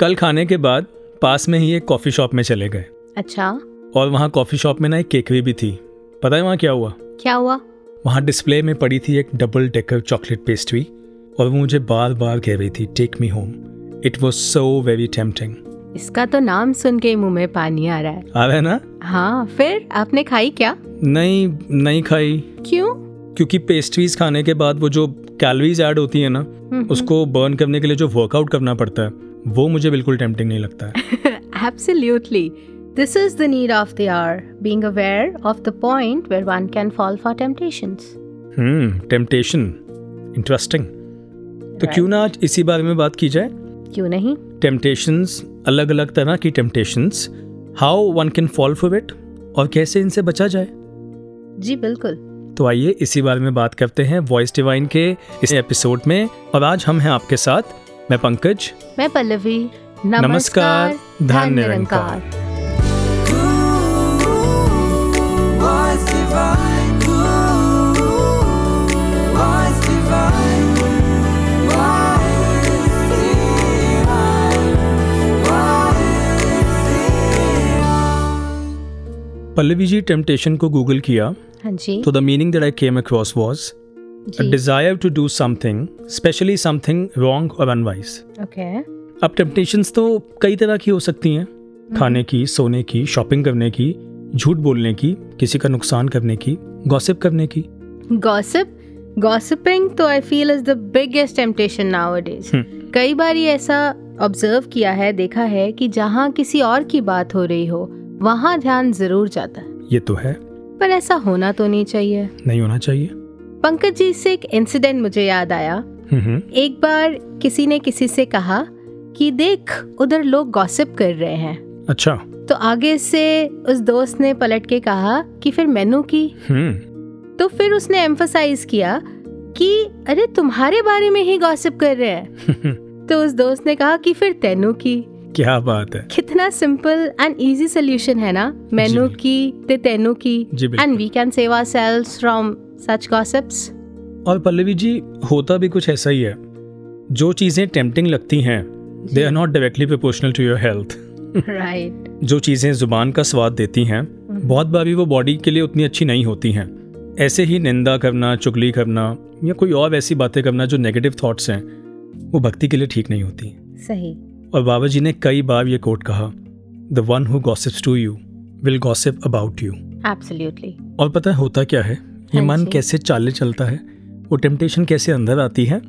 कल खाने के बाद पास में ही एक कॉफ़ी शॉप में चले गए। अच्छा। और वहाँ कॉफ़ी शॉप में ना एक केकरी भी थी। पता है वहाँ क्या हुआ? क्या हुआ? वहाँ डिस्प्ले में पड़ी थी एक डबल डेकर चॉकलेट पेस्ट्री और वो मुझे बार बार कह रही थी take me home it was so very tempting इसका तो नाम सुन के मुँह में पानी आ रहा है। आ रहा है ना? हाँ फिर आपने खाई क्या? नहीं नहीं खाई। क्यों? क्योंकि पेस्ट्रीज खाने के बाद वो जो कैलोरीज ऐड होती है ना हम्म, उसको बर्न करने के लिए जो वर्कआउट करना पड़ता है वो मुझे बिल्कुल टेम्पटिंग नहीं लगता है। Absolutely. This is the need of the hour, being aware of the point where one can fall for temptations. Hmm temptation interesting तो क्यों ना आज इसी बारे में बात की जाए? क्यों नहीं? टेम्पटेशंस अलग अलग तरह की temptations how one can fall for it और कैसे इनसे बचा जाए? जी बिल्कुल। तो आइए इसी बारे में बात करते हैं वॉइस डिवाइन के इस एपिसोड में और आज हम हैं आपके साथ मैं पंकज। मैं पल्लवी। नमस्कार, धन निरंकार। पल्लवी जी टेम्पटेशन को गूगल किया। हाँ जी। तो the meaning that I came across was desire to do something especially something wrong और अनवाइज ओके अब टेम्पटेशंस तो कई तरह की हो सकती हैं। खाने की सोने की शॉपिंग करने की झूठ बोलने की किसी का नुकसान करने की गॉसिप करने की। गॉसिप गॉसिपिंग तो I feel is the biggest temptation nowadays hmm. कई बार ये ऐसा ऑब्ज़र्व किया है देखा है कि जहाँ किसी और की बात हो रही हो वहाँ ध्यान ज़रूर जाता है। ये तो है। पर ऐसा होना तो नहीं चाहिए। नहीं होना चाहिए। पंकज जी से एक इंसिडेंट मुझे याद आया। एक बार किसी ने किसी से कहा कि देख उधर लोग गॉसिप कर रहे हैं। अच्छा। तो आगे से उस दोस्त ने पलट के कहा कि फिर मैनू की। हम्म। तो फिर उसने एम्फोसाइज किया कि अरे तुम्हारे बारे में ही गॉसिप कर रहे हैं। तो उस दोस्त ने कहा कि फिर तेनू की। क्या बात है। कितना सिंपल एंड इजी सोल्यूशन है ना मेनू की ते तेनू की। And we can save ourselves from such gossips और पल्लवी जी होता भी कुछ ऐसा ही है। जो चीज़ें टेम्पटिंग लगती हैं they are not directly proportional to your health right जो चीज़ें ज़ुबान का स्वाद देती हैं बहुत बारी वो बॉडी के लिए उतनी अच्छी नहीं होती हैं। ऐसे ही निंदा करना चुगली करना या कोई और ऐसी बातें करना जो नेगेटिव थॉट्स हैं वो भक्ति के लिए ठीक नहीं होती। सही। और बाबा जी ने कई बार ये कोट कहा the one who gossips to you will gossip about you absolutely और पता है होता क्या है? ये हाँ मन कैसे चाले चलता है? वो टेम्पटेशन कैसे अंदर आती है?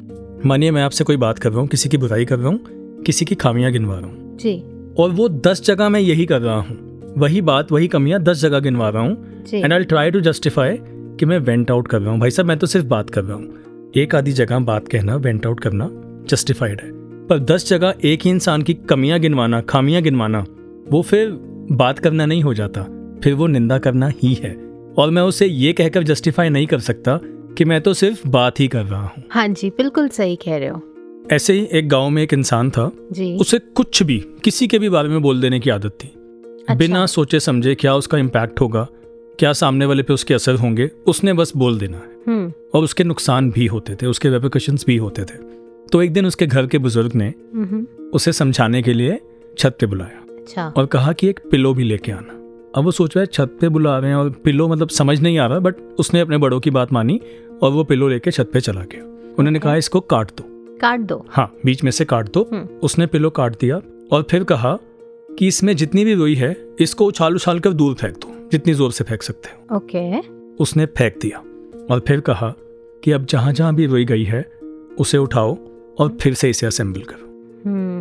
मानिए मैं आपसे कोई बात कर रहा हूँ किसी की बुराई कर रहा हूँ किसी की खामियाँ गिनवा रहा हूँ। जी। और वो दस जगह मैं यही कर रहा हूँ। वही बात वही कमियाँ दस जगह गिनवा रहा हूँ। And I try to justify कि मैं वेंट आउट कर रहा हूँ। भाई साहब मैं तो सिर्फ़ बात कर रहा हूँ। एक आधी जगह बात कहना वेंट आउट करना जस्टिफाइड है। पर दस जगह एक ही इंसान की कमियाँ गिनवाना खामियाँ गिनवाना वो फिर बात करना नहीं हो जाता। फिर वो निंदा करना ही है। और मैं उसे ये कहकर जस्टिफाई नहीं कर सकता कि मैं तो सिर्फ़ बात ही कर रहा हूँ। हाँ जी बिल्कुल सही कह रहे हो। ऐसे ही एक गाँव में एक इंसान था। जी। उसे कुछ भी किसी के भी बारे में बोल देने की आदत थी। अच्छा। बिना सोचे समझे क्या उसका इम्पैक्ट होगा क्या सामने वाले पे उसके असर होंगे उसने बस बोल देना है। हम्म। और उसके नुकसान भी होते थे उसके रेपिकशंस भी होते थे। तो एक दिन उसके घर के बुज़ुर्ग ने हम्म, उसे समझाने के लिए छत पे बुलाया अच्छा। और कहा कि एक पिलो भी लेके आना। अब वो सोच रहा है छत पे बुला रहे हैं और पिलो मतलब समझ नहीं आ रहा बट उसने अपने बड़ों की बात मानी और वो पिलो लेके छत पे चला गया। उन्होंने कहा इसको काट दो। काट दो? हाँ बीच में से काट दो। हम्म। उसने पिलो काट दिया और फिर कहा कि इसमें जितनी भी रुई है इसको उछाल उछाल कर दूर फेंक दो जितनी ज़ोर से फेंक सकते हो। ओके। उसने फेंक दिया और फिर कहा कि अब जहाँ जहाँ भी रुई गई है उसे उठाओ और फिर से इसे असेंबल करो। हम्म।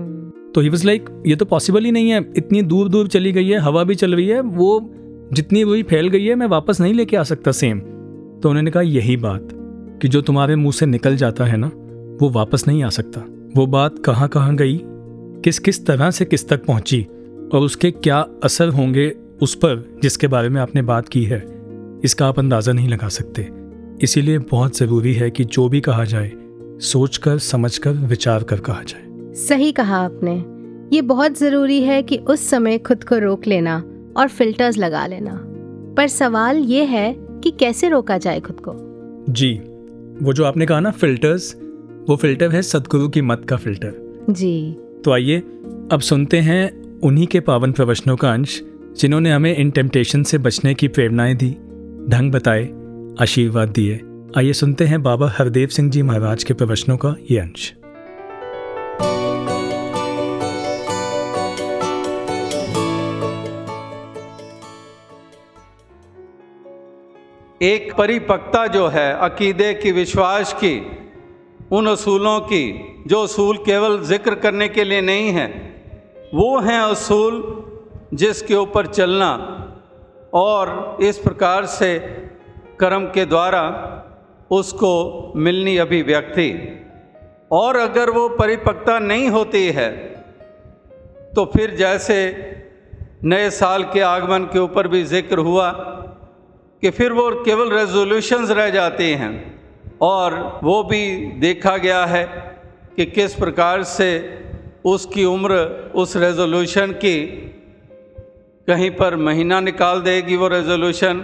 तो ही वॉज़ लाइक ये तो पॉसिबल ही नहीं है, इतनी दूर दूर चली गई है, हवा भी चल रही है, वो जितनी रुई फैल गई है, मैं वापस नहीं लेके आ सकता सेम तो उन्होंने कहा, यही बात, कि जो तुम्हारे मुँह से निकल जाता है ना, वो वापस नहीं आ सकता। वो बात कहाँ कहाँ गई? किस किस तरह से किस तक पहुँची? और उसके क्या असर होंगे उस पर, जिसके बारे में आपने बात की है, इसका आप अंदाज़ा नहीं लगा सकते। इसीलिए बहुत ज़रूरी है कि जो भी कहा जाए सोच कर समझ कर विचार कर कहा जाए। सही कहा आपने। ये बहुत ज़रूरी है कि उस समय खुद को रोक लेना और फिल्टर्स लगा लेना। पर सवाल ये है कि कैसे रोका जाए खुद को? जी वो जो आपने कहा ना फिल्टर्स वो फ़िल्टर है सदगुरु की मत का फ़िल्टर जी। तो आइए अब सुनते हैं उन्हीं के पावन प्रवचनों का अंश जिन्होंने हमें इन टेम्पटेशन से बचने की प्रेरणाएँ दी। ढंग बताए आशीर्वाद दिए। आइए सुनते हैं बाबा हरदेव सिंह जी महाराज के प्रवचनों का ये अंश। एक परिपक्ता जो है, अकीदे की, विश्वास की, उन असूलों की, जो असूल केवल ज़िक्र करने के लिए नहीं है, वो हैं असूल जिसके ऊपर चलना और इस प्रकार से कर्म के द्वारा उसको मिलनी अभिव्यक्ति। और अगर वो परिपक्ता नहीं होती है तो फिर जैसे नए साल के आगमन के ऊपर भी ज़िक्र हुआ कि फिर वो केवल रेजोल्यूशंस रह जाते हैं और वो भी देखा गया है कि किस प्रकार से उसकी उम्र उस रेजोल्यूशन की कहीं पर महीना निकाल देगी वो रेजोल्यूशन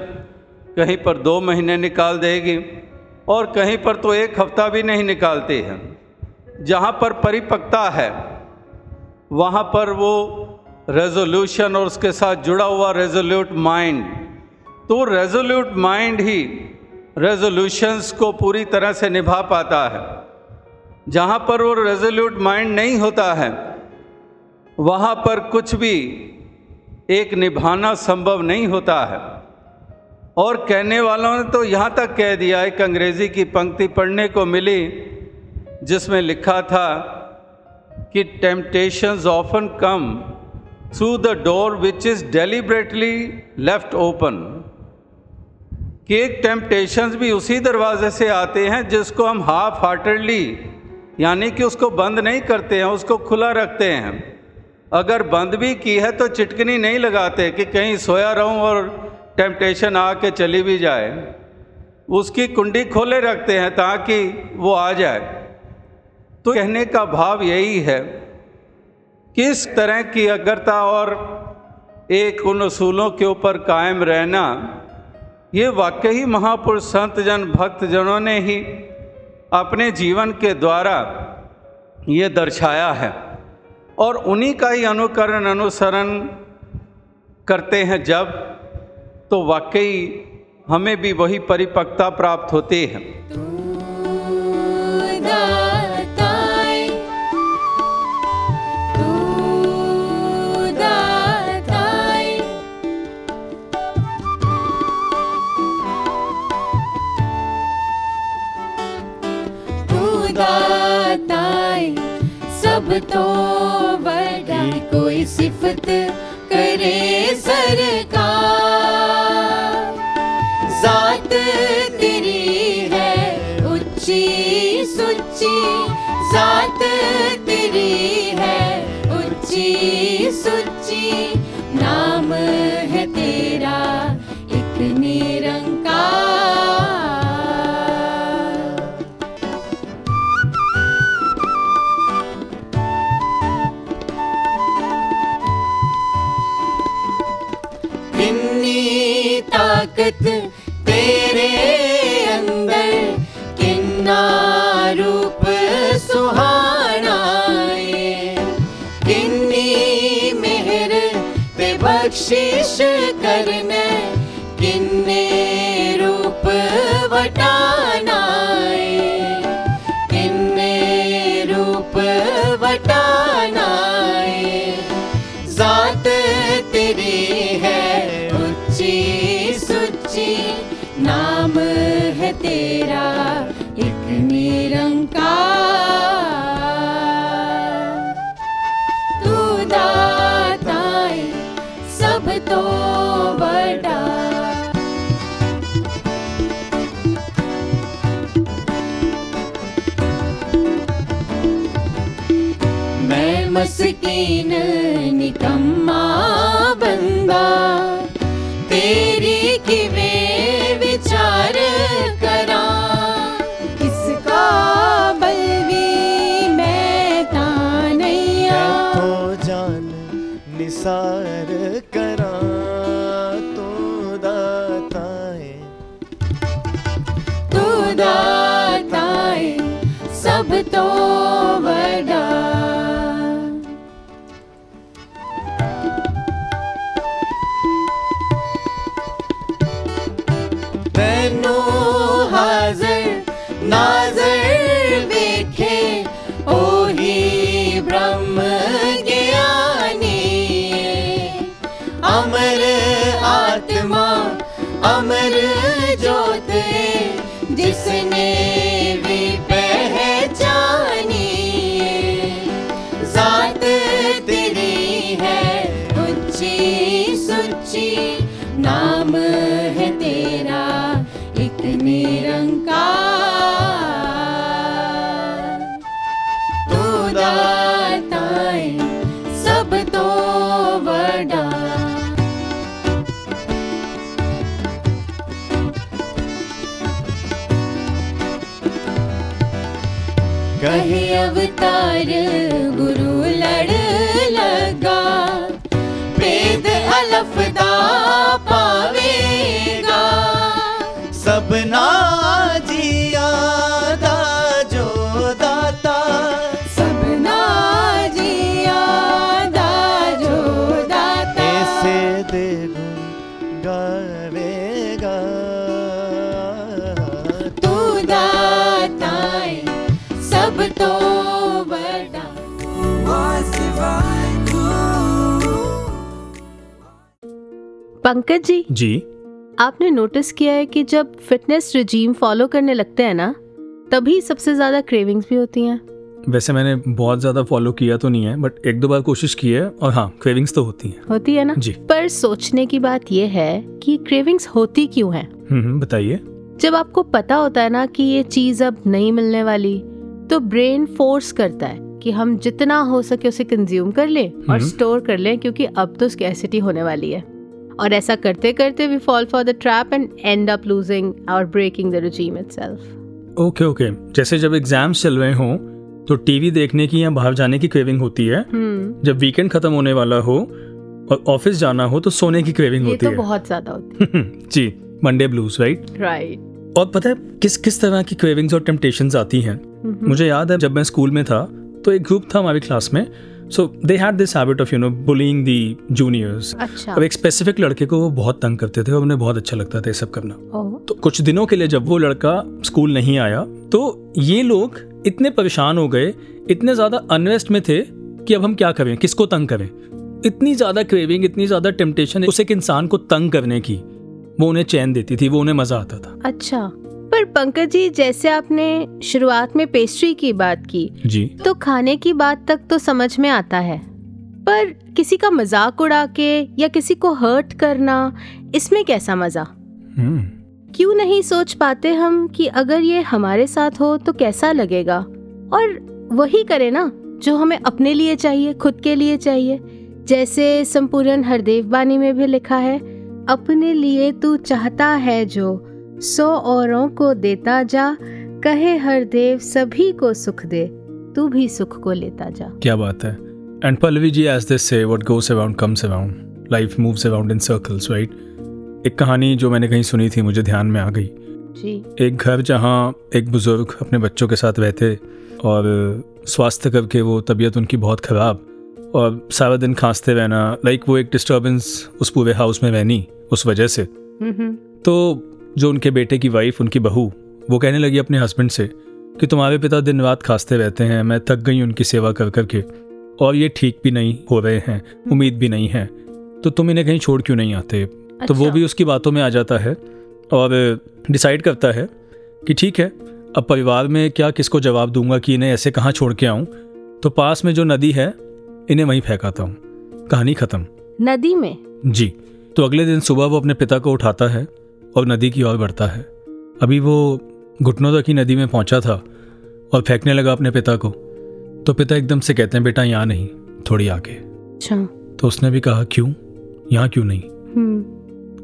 कहीं पर दो महीने निकाल देगी और कहीं पर तो एक हफ़्ता भी नहीं निकालते हैं। जहाँ पर परिपक्ता है, वहाँ पर वो रेजोल्यूशन और उसके साथ जुड़ा हुआ रेजोल्यूट माइंड तो रेजोल्यूट माइंड ही रेजोल्यूशंस को पूरी तरह से निभा पाता है। जहाँ पर वो रेजोल्यूट माइंड नहीं होता है, वहाँ पर कुछ भी एक निभाना संभव नहीं होता है। और कहने वालों ने तो यहाँ तक कह दिया, एक अंग्रेज़ी की पंक्ति पढ़ने को मिली, जिसमें लिखा था कि temptations often come through the door which is deliberately left open कि एक टेम्पटेशंस भी उसी दरवाजे से आते हैं जिसको हम हाफ़ हार्टेडली यानी कि उसको बंद नहीं करते हैं, उसको खुला रखते हैं। अगर बंद भी की है तो चिटकनी नहीं लगाते कि कहीं सोया रहूँ और टेम्पटेशन आके चली भी जाए। उसकी कुंडी खोले रखते हैं ताकि वो आ जाए। तो कहने का भाव यही है, किस तरह की अग्रता और एक उन असूलों के ऊपर कायम रहना ये वाकई महापुरुष संत जन भक्त जनों ने ही अपने जीवन के द्वारा ये दर्शाया है और उन्हीं का ही अनुकरण अनुसरण करते हैं जब तो वाकई हमें भी वही परिपक्वता प्राप्त होती है। दाताय सब तो बड़ा कोई सिफत करे सरकार। निकम्मा बंदा तेरी कहे पंकज जी जी। आपने नोटिस किया है कि जब फिटनेस रिजीम फॉलो करने लगते हैं ना तभी सबसे ज़्यादा क्रेविंग्स भी होती हैं। वैसे मैंने बहुत ज़्यादा फॉलो किया तो नहीं है बट एक दो बार कोशिश की है और हाँ क्रेविंग्स तो होती हैं। होती है ना? जी। पर सोचने की बात यह है कि क्रेविंग्स होती क्यों हैं? हम्म हम्म, बताइए। जब आपको पता होता है ना कि ये चीज़ अब नहीं मिलने वाली तो ब्रेन फोर्स करता है कि हम जितना हो सके उसे कंज्यूम कर लें और हम्म। स्टोर कर लें क्योंकि अब तो स्कैसिटी होने वाली है। और ऐसा करते करते we fall for the trap and end up losing और breaking the regime itself. Okay okay जैसे जब एग्ज़ाम्स चल रहे हों तो टीवी देखने की या बाहर जाने की क्रेविंग होती है। हम्म जब वीकेंड खत्म होने वाला हो और ऑफ़िस जाना हो तो सोने की क्रेविंग ये होती तो है। बहुत ज़्यादा होती है। जी मंडे ब्लूज राइट राइट और पता है किस किस तरह की क्रेविंग्स और टेम्पटेशंस आती हैं? मुझे याद है जब मैं स्कूल में था तो एक ग्रुप था हमारी क्लास में so they had this habit of you know bullying the juniors अच्छा। अब एक स्पेसिफिक लड़के को वो बहुत तंग करते थे और उन्हें बहुत अच्छा लगता था ये सब करना। ओह तो कुछ दिनों के लिए जब वो लड़का स्कूल नहीं आया तो ये लोग इतने परेशान हो गए इतने ज़्यादा अनवेस्ट में थे कि अब हम क्या करें किसको तंग करें? इतनी ज़्यादा क्रेविंग इतनी ज़्यादा टेम्पटेशन उस एक इंसान को तंग करने की वो उन्हें चैन देती थी वो उन्हें मज़ा आता था। अच्छा। पर पंकज जी जैसे आपने शुरुआत में पेस्ट्री की बात की जी। तो खाने की बात तक तो समझ में आता है। पर किसी का मज़ाक उड़ा के या किसी को हर्ट करना इसमें कैसा मज़ा? हम्म। क्यों नहीं सोच पाते हम कि अगर ये हमारे साथ हो तो कैसा लगेगा? और वही करे ना जो हमें अपने लिए चाहिए खुद के लिए चाहिए। जैसे संपूर्ण हरदेव बानी में भी लिखा है अपने लिए तू चाहता है जो सौ औरों को देता जा कहे हरदेव सभी को सुख दे तू भी सुख को लेता जा। क्या बात है। And Pallavi ji as this say what goes around comes around life moves around in circles right एक कहानी जो मैंने कहीं सुनी थी मुझे ध्यान में आ गई। जी। एक घर जहाँ एक बुज़ुर्ग अपने बच्चों के साथ रहते और स्वास्थ्य करके वो तबीयत उनकी बहुत ख़राब और सारा दिन खांसते रहना लाइक वो एक डिस्टर्बेंस उस पूरे हाउस में रहनी उस वजह से। हम्म। तो जो उनके बेटे की वाइफ उनकी बहू वो कहने लगी अपने हस्बैंड से कि तुम्हारे पिता दिन रात खांसते रहते हैं मैं थक गई उनकी सेवा कर कर के और ये ठीक भी नहीं हो रहे हैं उम्मीद भी नहीं है तो तुम इन्हें कहीं छोड़ क्यों नहीं आते अच्छा। तो वो अच्छा। भी उसकी बातों में आ जाता है और डिसाइड करता है कि ठीक है अब परिवार में क्या किसको जवाब दूँगा कि इन्हें ऐसे कहाँ छोड़ के आऊँ तो पास में जो नदी है इन्हें वहीं फेंकाता हूँ कहानी ख़त्म नदी में जी तो अगले दिन सुबह वो अपने पिता को उठाता है और नदी की ओर बढ़ता है। अभी वो घुटनों तक ही नदी में पहुँचा था और फेंकने लगा अपने पिता को। तो पिता एकदम से कहते हैं बेटा यहाँ नहीं थोड़ी आगे। अच्छा। तो उसने भी कहा क्यों? यहाँ क्यों नहीं? हम्म।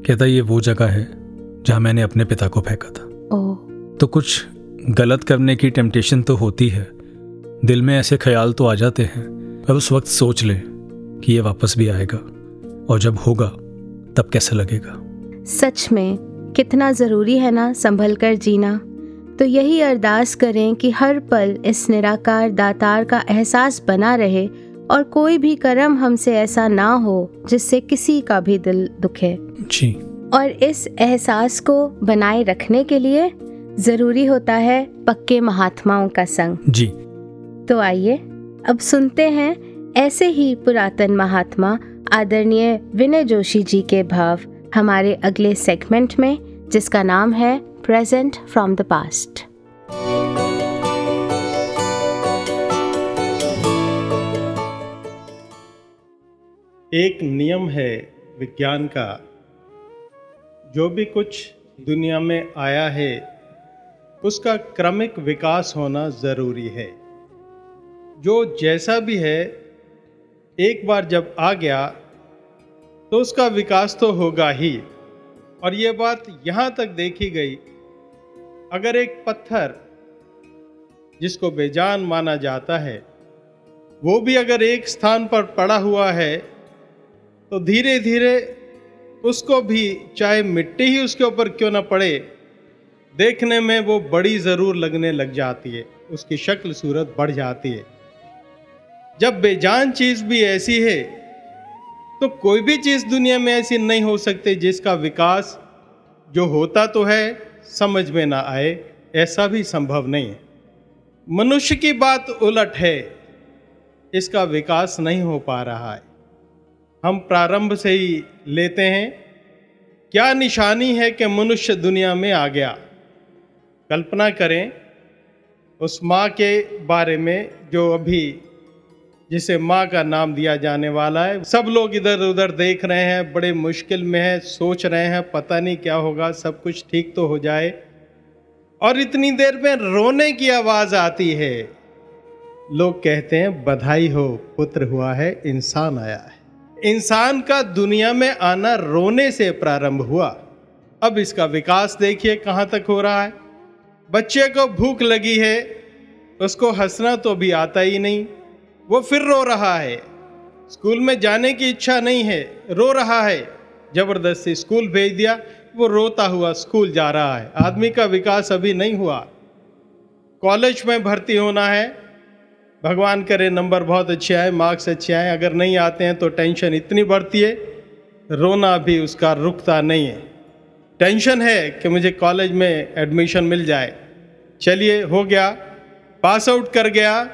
कहता ये वो जगह है जहाँ मैंने अपने पिता को फेंका था। तो कुछ गलत करने की टेम्पटेशन तो होती है। दिल में ऐसे ख्याल तो आ जाते हैं पर उस वक्त सोच ले कि ये वापस भी आएगा और जब होगा तब कैसा लगेगा। सच में कितना ज़रूरी है ना संभल कर जीना। तो यही अरदास करें कि हर पल इस निराकार दातार का एहसास बना रहे और कोई भी कर्म हमसे ऐसा ना हो जिससे किसी का भी दिल दुखे। जी। और इस एहसास को बनाए रखने के लिए ज़रूरी होता है पक्के महात्माओं का संग। जी। तो आइए अब सुनते हैं ऐसे ही पुरातन महात्मा आदरणीय विनय जोशी जी के भाव। हमारे अगले सेगमेंट में, जिसका नाम है प्रेजेंट फ्रॉम द पास्ट एक नियम है विज्ञान का। जो भी कुछ दुनिया में आया है, उसका क्रमिक विकास होना ज़रूरी है। जो जैसा भी है, एक बार जब आ गया तो उसका विकास तो होगा ही। और ये बात यहाँ तक देखी गई। अगर एक पत्थर, जिसको बेजान माना जाता है, वो भी अगर एक स्थान पर पड़ा हुआ है तो धीरे धीरे उसको भी, चाहे मिट्टी ही उसके ऊपर क्यों ना पड़े, देखने में वो बड़ी ज़रूर लगने लग जाती है। उसकी शक्ल, सूरत बढ़ जाती है। जब बेजान चीज़ भी ऐसी है तो कोई भी चीज़ दुनिया में ऐसी नहीं हो सकती जिसका विकास जो होता तो है, समझ में ना आए, ऐसा भी संभव नहीं है। मनुष्य की बात उलट है, इसका विकास नहीं हो पा रहा है। हम प्रारंभ से ही लेते हैं, क्या निशानी है कि मनुष्य दुनिया में आ गया? कल्पना करें, उस माँ के बारे में जो अभी जिसे माँ का नाम दिया जाने वाला है। सब लोग इधर उधर देख रहे हैं, बड़े मुश्किल में हैं, सोच रहे हैं, पता नहीं क्या होगा, सब कुछ ठीक तो हो जाए। और इतनी देर में रोने की आवाज़ आती है। लोग कहते हैं, बधाई हो, पुत्र हुआ है, इंसान आया है। इंसान का दुनिया में आना रोने से प्रारंभ हुआ। अब इसका विकास देखिए कहाँ तक हो रहा है। बच्चे को भूख लगी है, उसको हंसना तो भी आता ही नहीं। वो फिर रो रहा है। स्कूल में जाने की इच्छा नहीं है। रो रहा है। ज़बरदस्ती स्कूल भेज दिया। वो रोता हुआ स्कूल जा रहा है। आदमी का विकास अभी नहीं हुआ। कॉलेज में भर्ती होना है। भगवान करे, नंबर बहुत अच्छे आए, मार्क्स अच्छे आए। अगर नहीं आते हैं तो टेंशन इतनी बढ़ती है। रोना भी उसका रुकता नहीं है। टेंशन है कि मुझे कॉलेज में एडमिशन मिल जाए। चलिए, हो गया। पास आउट कर गया।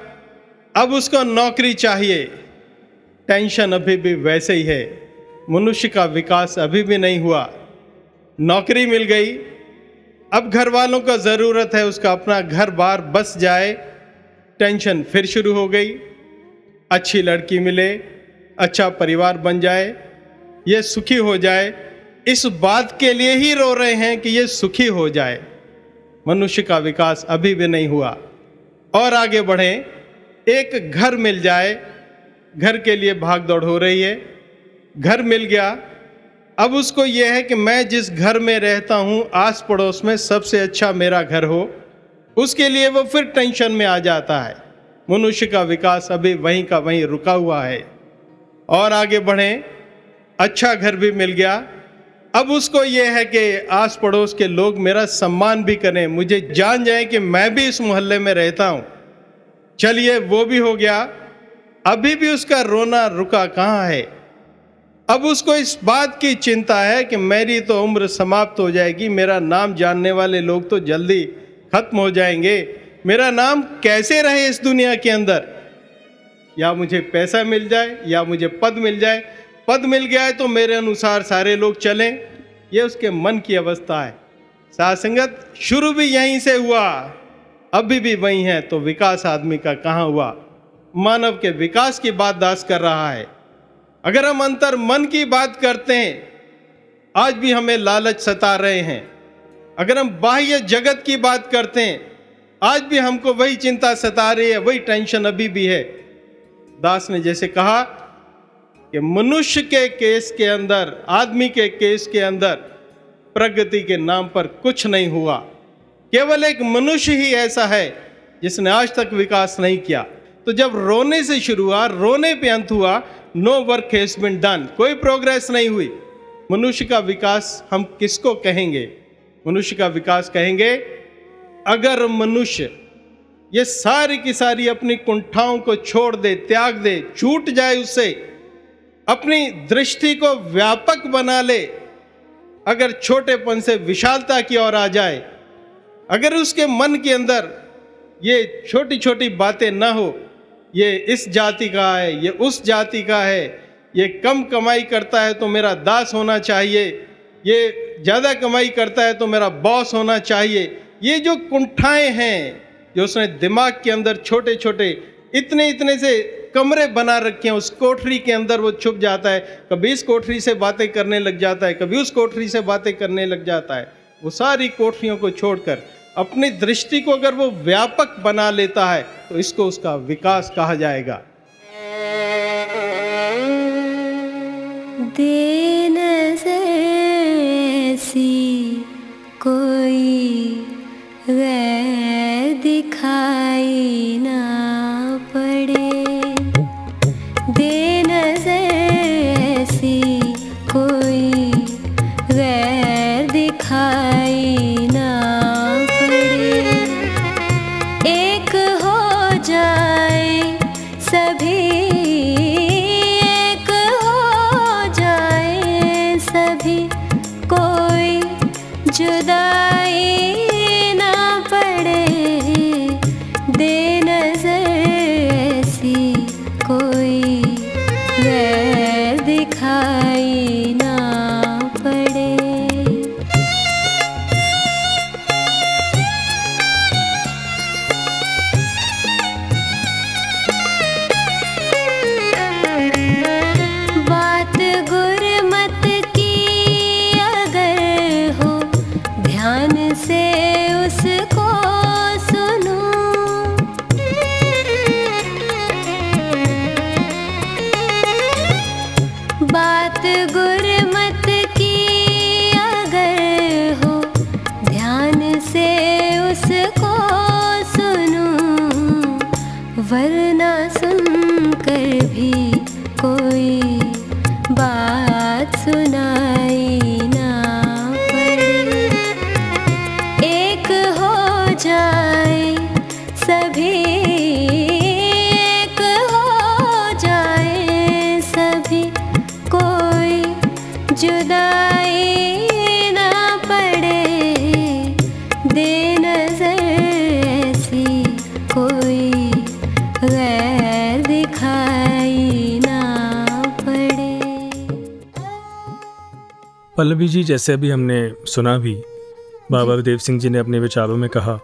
अब उसको नौकरी चाहिए। टेंशन अभी भी वैसे ही है। मनुष्य का विकास अभी भी नहीं हुआ। नौकरी मिल गई। अब घर वालों का ज़रूरत है उसका अपना घर बार बस जाए। टेंशन फिर शुरू हो गई। अच्छी लड़की मिले अच्छा परिवार बन जाए, ये सुखी हो जाए। इस बात के लिए ही रो रहे हैं कि ये सुखी हो जाए। मनुष्य का विकास अभी भी नहीं हुआ। और आगे बढ़ें। एक घर मिल जाए, घर के लिए भाग दौड़ हो रही है। घर मिल गया। अब उसको यह है कि मैं जिस घर में रहता हूँ आस पड़ोस में सबसे अच्छा मेरा घर हो, उसके लिए वो फिर टेंशन में आ जाता है। मनुष्य का विकास अभी वहीं का वहीं रुका हुआ है। और आगे बढ़ें अच्छा घर भी मिल गया। अब उसको ये है कि आस पड़ोस के लोग मेरा सम्मान भी करें। मुझे जान जाए कि मैं भी इस मोहल्ले में रहता हूँ। चलिए, वो भी हो गया। अभी भी उसका रोना रुका कहाँ है? अब उसको इस बात की चिंता है कि मेरी तो उम्र समाप्त हो जाएगी, मेरा नाम जानने वाले लोग तो जल्दी खत्म हो जाएँगे। मेरा नाम कैसे रहे इस दुनिया के अंदर? या मुझे पैसा मिल जाए, या मुझे पद मिल जाए। पद मिल गया है तो मेरे अनुसार सारे लोग चलें। ये उसके मन की अवस्था है। सासंगत शुरू भी यहीं से हुआ। अभी भी वही है तो विकास आदमी का कहाँ हुआ? मानव के विकास की बात दास कर रहा है। अगर हम अंतर मन की बात करते हैं, आज भी हमें लालच सता रहे हैं। अगर हम बाह्य जगत की बात करते हैं, आज भी हमको वही चिंता सता रही है, वही टेंशन अभी भी है। दास ने जैसे कहा कि मनुष्य के केस के अंदर, आदमी के केस के अंदर प्रगति के नाम पर कुछ नहीं हुआ। केवल एक मनुष्य ही ऐसा है जिसने आज तक विकास नहीं किया। तो जब रोने से शुरू हुआ, रोने पे अंत हुआ no work has been done कोई प्रोग्रेस नहीं हुई। मनुष्य का विकास हम किसको कहेंगे? मनुष्य का विकास कहेंगे, अगर मनुष्य ये सारी की सारी अपनी कुंठाओं को छोड़ दे, त्याग दे, छूट जाए उससे अपनी दृष्टि को व्यापक बना ले, अगर छोटेपन से विशालता की ओर आ जाए अगर उसके मन के अंदर ये छोटी छोटी बातें ना हो, ये इस जाति का है, ये उस जाति का है, ये कम कमाई करता है तो मेरा दास होना चाहिए, ये ज़्यादा कमाई करता है तो मेरा बॉस होना चाहिए, ये जो कुंठाएँ हैं, जो उसने दिमाग के अंदर छोटे छोटे इतने इतने से कमरे बना रखे हैं, उस कोठरी के अंदर वो छुप जाता है, कभी इस कोठरी से बातें करने लग जाता है, कभी उस कोठरी से बातें करने लग जाता है, वो सारी कोठरियों को छोड़कर अपनी दृष्टि को अगर वो व्यापक बना लेता है तो इसको उसका विकास कहा जाएगा। देन कोई वे दिखाई ना पड़े। बात गुरमत की अगर हो ध्यान से उसको सुनो वरना सुनकर भी पल्लवी जी जैसे अभी हमने सुना भी बाबा देव सिंह जी ने अपने विचारों में कहा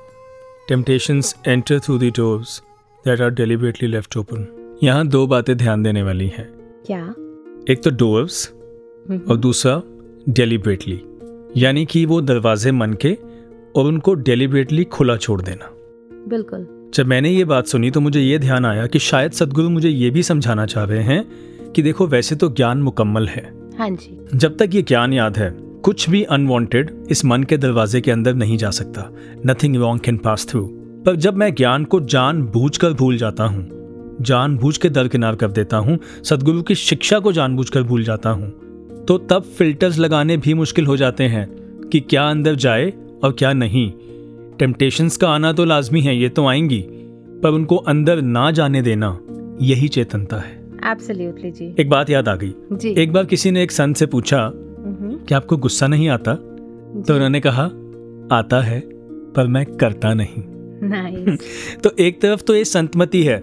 temptations enter through the doors that are deliberately left open यहाँ दो बातें ध्यान देने वाली हैं। क्या? एक तो डोर्स और दूसरा डेलिबरेटली यानी कि वो दरवाजे मन के और उनको डेलिबरेटली खुला छोड़ देना। बिल्कुल। जब मैंने ये बात सुनी तो मुझे ये ध्यान आया कि शायद सदगुरु मुझे ये भी समझाना चाह रहे हैं कि देखो वैसे तो ज्ञान मुकम्मल है। हाँ जी। जब तक ये ज्ञान याद है, कुछ भी अनवांटेड इस मन के दरवाजे के अंदर नहीं जा सकता। Nothing wrong can pass through पर जब मैं ज्ञान को जान बूझ कर भूल जाता हूँ, जान बूझ के दरकिनार कर देता हूँ, सदगुरु की शिक्षा को जानबूझ कर भूल जाता हूँ तो तब फिल्टर्स लगाने भी मुश्किल हो जाते हैं कि क्या अंदर जाए और क्या नहीं। टेम्पटेशंस का आना तो लाजमी है, ये तो आएँगी, पर उनको अंदर ना जाने देना यही चेतनता है। एब्सोल्युटली जी। एक बात याद आ गई। जी। एक बार किसी ने एक संत से पूछा हम्म, कि आपको गुस्सा नहीं आता? तो उन्होंने कहा आता है पर मैं करता नहीं। नाइस तो एक तरफ़ तो ये संतमति है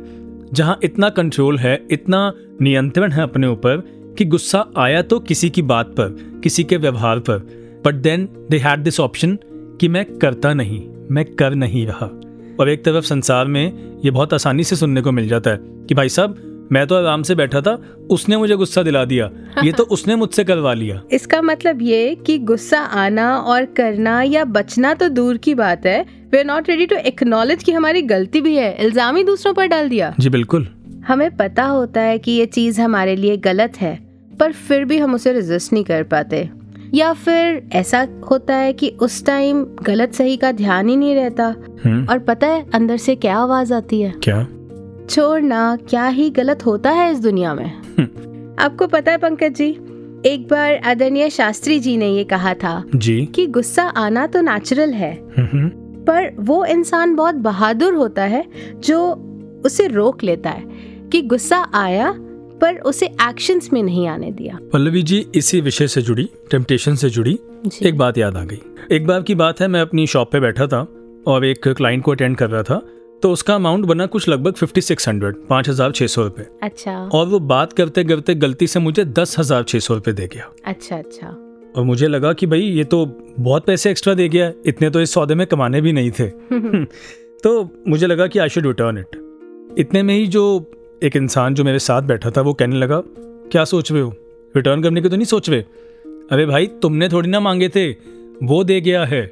जहाँ इतना कंट्रोल है इतना नियंत्रण है अपने ऊपर कि गुस्सा आया तो किसी की बात पर किसी के व्यवहार पर। But then they had this option कि मैं करता नहीं मैं कर नहीं रहा। और एक तरफ़ संसार में ये बहुत आसानी से सुनने को मिल जाता है कि भाई साहब मैं तो आराम से बैठा था उसने मुझे गुस्सा दिला दिया। ये तो उसने मुझसे करवा लिया। इसका मतलब ये कि गुस्सा आना और करना या बचना तो दूर की बात है। We not ready to acknowledge कि हमारी गलती भी है। इल्ज़ाम ही दूसरों पर डाल दिया। जी बिल्कुल। हमें पता होता है कि ये चीज़ हमारे लिए गलत है पर फिर भी हम उसे रेजिस्ट नहीं कर पाते। या फिर ऐसा होता है कि उस टाइम गलत सही का ध्यान ही नहीं रहता। हम्म। और पता है अंदर से क्या आवाज़ आती है? क्या? छोड़ना क्या ही गलत होता है इस दुनिया में? आपको पता है पंकज जी एक बार आदरणीय शास्त्री जी ने ये कहा था जी। कि गुस्सा आना तो नेचुरल है हम्म पर वो इंसान बहुत बहादुर होता है जो उसे रोक लेता है कि गुस्सा आया पर उसे एक्शंस में नहीं आने दिया। पल्लवी जी इसी विषय से जुड़ी टेम्पटेशन से जुड़ी एक बात याद आ गई। एक बार की बात है मैं अपनी शॉप पे बैठा था और एक क्लाइंट को अटेंड कर रहा था। तो उसका अमाउंट बना कुछ लगभग फिफ्टी सिक्स हंड्रेड पाँच हज़ार छः सौ रुपये अच्छा। और वो बात करते करते गलती से मुझे दस हज़ार छः सौ रुपये दे गया। अच्छा अच्छा। और मुझे लगा कि भाई ये तो बहुत पैसे एक्स्ट्रा दे गया इतने तो इस सौदे में कमाने भी नहीं थे। तो मुझे लगा कि आई शुड रिटर्न इट इतने में ही जो एक इंसान जो मेरे साथ बैठा था वो कहने लगा क्या सोच रहे हो? रिटर्न करने की तो नहीं सोच रहे? अरे भाई तुमने थोड़ी ना मांगे थे। वो दे गया है।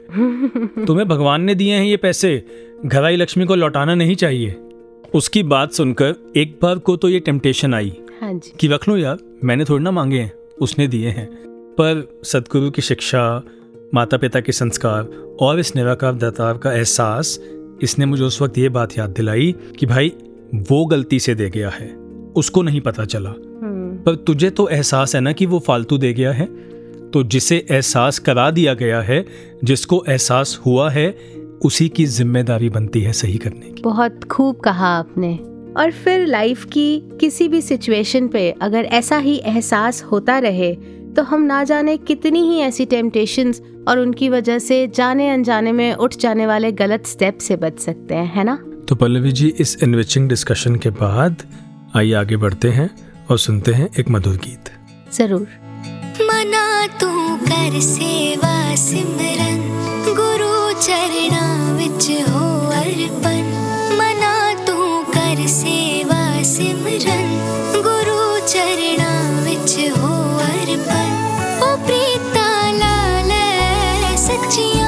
तुम्हें भगवान ने दिए हैं ये पैसे। घराई लक्ष्मी को लौटाना नहीं चाहिए। उसकी बात सुनकर एक बार को तो ये टेम्पटेशन आई। हाँ जी। कि रख लो यार मैंने थोड़ी ना मांगे हैं उसने दिए हैं। पर सदगुरु की शिक्षा माता पिता के संस्कार और इस निराकार दातार का एहसास इसने मुझे उस वक्त ये बात याद दिलाई कि भाई वो गलती से दे गया है। उसको नहीं पता चला। हम्म, पर तुझे तो एहसास है ना कि वो फालतू दे गया है? तो जिसे एहसास करा दिया गया है जिसको एहसास हुआ है उसी की ज़िम्मेदारी बनती है सही करने की। बहुत खूब कहा आपने। और फिर लाइफ की किसी भी सिचुएशन पे अगर ऐसा ही एहसास होता रहे तो हम ना जाने कितनी ही ऐसी टेम्पटेशंस और उनकी वजह से जाने अनजाने में उठ जाने वाले गलत स्टेप से बच सकते हैं है ना? तो पल्लवी जी इस इन्विचिंग डिस्कशन के बाद आइए आगे बढ़ते हैं और सुनते हैं एक मधुर गीत। ज़रूर। मना तू कर सेवा सिमरन। गुरु चरणा विच हो अर्पण। मना तू कर सेवा सिमरन। गुरु चरणा विच हो अर्पण। ओ प्रीता लाल सच्चियां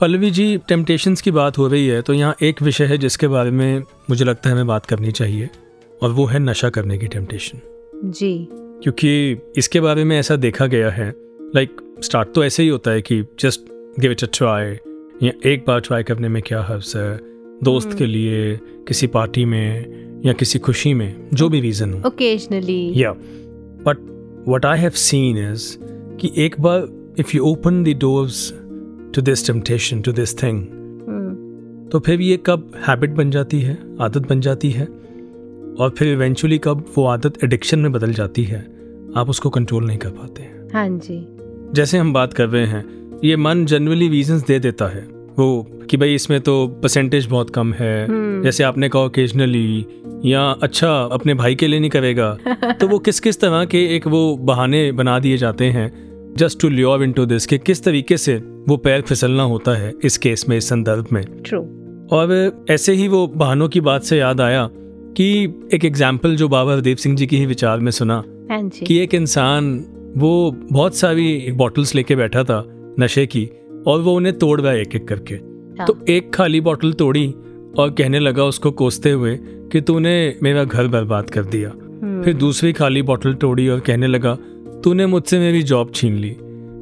पल्लवी जी टेम्पटेशंस की बात हो रही है तो यहाँ एक विषय है जिसके बारे में मुझे लगता है हमें बात करनी चाहिए और वो है नशा करने की टेम्पटेशन जी। क्योंकि इसके बारे में ऐसा देखा गया है लाइक like, स्टार्ट तो ऐसे ही होता है कि just give it a try या एक बार ट्राई करने में क्या हर्ज है दोस्त के लिए किसी पार्टी में या किसी खुशी में जो भी रीज़न हो। ओकेजनली या but what I have seen is कि एक बार if you open the doors to this temptation to this thing तो फिर ये कब हैबिट बन जाती है आदत बन जाती है और फिर इवेंचुअली कब वो आदत एडिक्शन में बदल जाती है आप उसको कंट्रोल नहीं कर पाते हैं। हाँ जी। जैसे हम बात कर रहे हैं ये मन जनरली रीजंस दे देता है वो कि भाई इसमें तो परसेंटेज बहुत कम है। जैसे आपने कहा ओकेजनली या अच्छा अपने भाई के लिए नहीं करेगा तो वो किस किस तरह के एक वो बहाने बना दिए जाते हैं just to delve into this कि किस तरीके से वो पैर फिसलना होता है इस केस में इस संदर्भ में। ट्रू और ऐसे ही वो बहानों की बात से याद आया कि एक एग्ज़ाम्पल जो बाबा हरदेव सिंह जी की ही विचार में सुना हाँ जी। कि एक इंसान वो बहुत सारी बॉटल्स लेके बैठा था नशे की और वो उन्हें तोड़ रहा है एक एक करके। हाँ। तो एक खाली बॉटल तोड़ी और कहने लगा उसको कोसते हुए कि तूने मेरा घर बर्बाद कर दिया। हम्म, फिर दूसरी खाली बॉटल तोड़ी और कहने लगा तूने मुझसे मेरी जॉब छीन ली।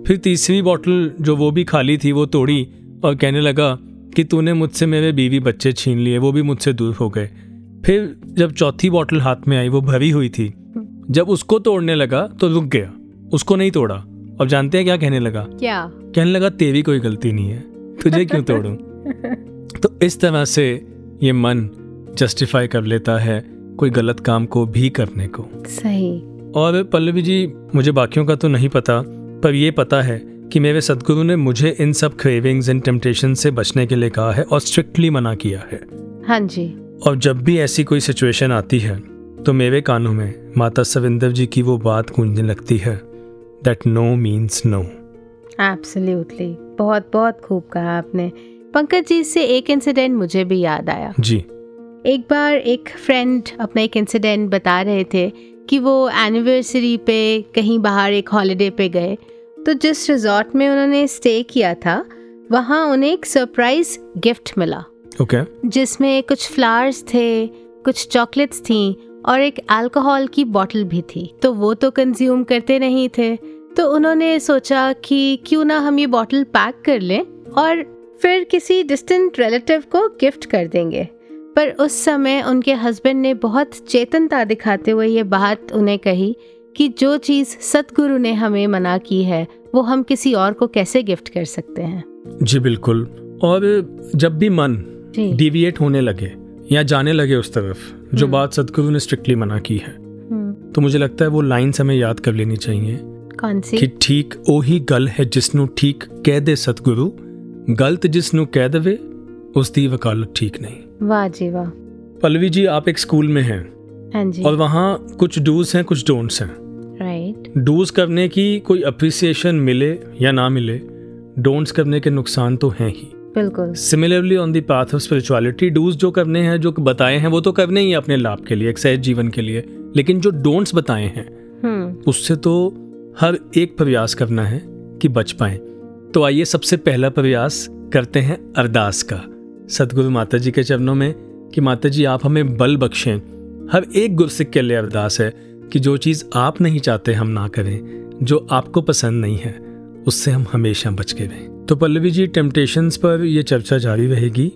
फिर तीसरी बॉटल जो वो भी खाली थी वो तोड़ी और कहने लगा कि तूने मुझसे मेरे बीवी बच्चे छीन लिए वो भी मुझसे दूर हो गए। फिर जब चौथी बॉटल हाथ में आई वो भरी हुई थी। जब उसको तोड़ने लगा तो रुक गया। उसको नहीं तोड़ा। अब जानते हैं क्या कहने लगा? क्या? कहने लगा तेरी कोई गलती नहीं है। तुझे क्यों तोड़ूं? तो इस तरह से ये मन जस्टिफाई कर लेता है कोई गलत काम को भी करने को। सही। और पल्लवी जी मुझे बाकियों का तो नहीं पता पर ये पता है कि मेरे सदगुरु ने मुझे इन सब क्रेविंग्स एंड टेम्पटेशन से बचने के लिए कहा है और स्ट्रिक्टली मना किया है। हाँ जी। और जब भी ऐसी कोई सिचुएशन आती है तो मेरे कानों में माता सविंदर जी की वो बात गूंजने लगती है that no means no absolutely बहुत बहुत खूब कहा आपने। पंकज जी से एक इंसिडेंट मुझे भी याद आया। जी। एक बार एक फ्रेंड अपना एक इंसिडेंट बता रहे थे कि वो एनिवर्सरी पे कहीं बाहर एक हॉलिडे पे गए। तो जिस रिजॉर्ट में उन्होंने स्टे किया था वहाँ उन्हें एक सरप्राइज़ गिफ्ट मिला। Okay okay. जिसमें कुछ फ्लावर्स थे कुछ चॉकलेट्स थी और एक अल्कोहल की बोतल भी थी। तो वो तो कंज्यूम करते नहीं थे। तो उन्होंने सोचा कि क्यों ना हम ये बॉटल पैक कर लें और फिर किसी डिस्टेंट रिलेटिव को गिफ्ट कर देंगे। पर उस समय उनके हस्बैंड ने बहुत चेतनता दिखाते हुए ये बात उन्हें कही कि जो चीज़ सतगुरु ने हमें मना की है वो हम किसी और को कैसे गिफ्ट कर सकते हैं जी बिल्कुल और जब भी मन जी डिविएट होने लगे या जाने लगे उस तरफ जो हम्म। बात सदगुरु ने स्ट्रिक्टली मना की है हम्म, तो मुझे लगता है वो लाइन हमें याद कर लेनी चाहिए कौन सी ਕਿ ਠੀਕ ਉਹੀ ਗੱਲ ਹੈ ਜਿਸ ਨੂੰ ਠੀਕ ਕਹਿ ਦੇ ਸਤਿਗੁਰੂ ਗਲਤ ਜਿਸ ਨੂੰ ਕਹਿ ਦੇਵੇ ਉਸ ਦੀ ਵਕਾਲਤ ਠੀਕ ਨਹੀਂ वाह जी वाह। पल्लवी जी आप एक स्कूल में हैं। हाँ जी। और वहाँ कुछ डूज हैं कुछ डोंट्स हैं। राइट डूज करने की कोई अप्रिसिएशन मिले या ना मिले डोंट्स करने के नुकसान तो हैं ही। बिल्कुल। Similarly on the path of spirituality do's जो करने हैं जो बताए हैं वो तो करने ही अपने लाभ के लिए एक सहज जीवन के लिए। लेकिन जो डोंट्स बताए हैं हम्म। उससे तो हर एक प्रयास करना है कि बच पाए। तो आइए सबसे पहला प्रयास करते हैं अरदास का। सतगुरु माता जी के चरणों में कि माता जी आप हमें बल बख्शें। हर एक गुरसिक के लिए अरदास है कि जो चीज़ आप नहीं चाहते, हम ना करें। जो आपको पसंद नहीं है, उससे हम हमेशा बच के रहें। तो पल्लवी जी टेम्पटेशंस पर यह चर्चा जारी रहेगी।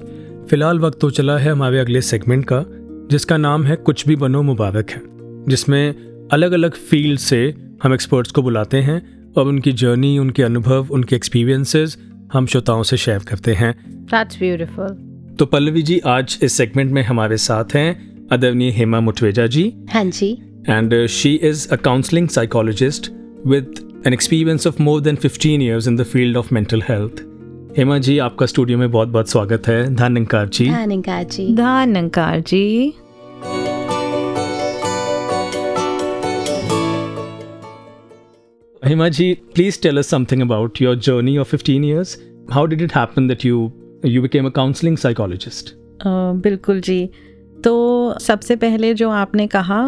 फ़िलहाल वक्त तो चला है हमारे अगले सेगमेंट का, जिसका नाम है कुछ भी बनो मुबारक है, जिसमें अलग अलग फ़ील्ड से हम एक्सपर्ट्स को बुलाते हैं और उनकी जर्नी उनके अनुभव, उनके एक्सपीरियंसेस हम श्रोताओं से शेयर करते हैं। दैट्स ब्यूटीफुल तो पल्लवी जी आज इस सेगमेंट में हमारे साथ हैं आदरणीय हेमा मुठवेजा जी। हाँ जी। And she is is a counseling psychologist with an experience of more than 15 years in the field of mental health. Hema ji आपका स्टूडियो में बहुत बहुत स्वागत है। धन्यकार जी। धनिका जी। धनकार जी। जी please tell us something about your journey of 15 years. How did it happen that you you became a counseling psychologist? अ, बिल्कुल जी। तो सबसे पहले जो आपने कहा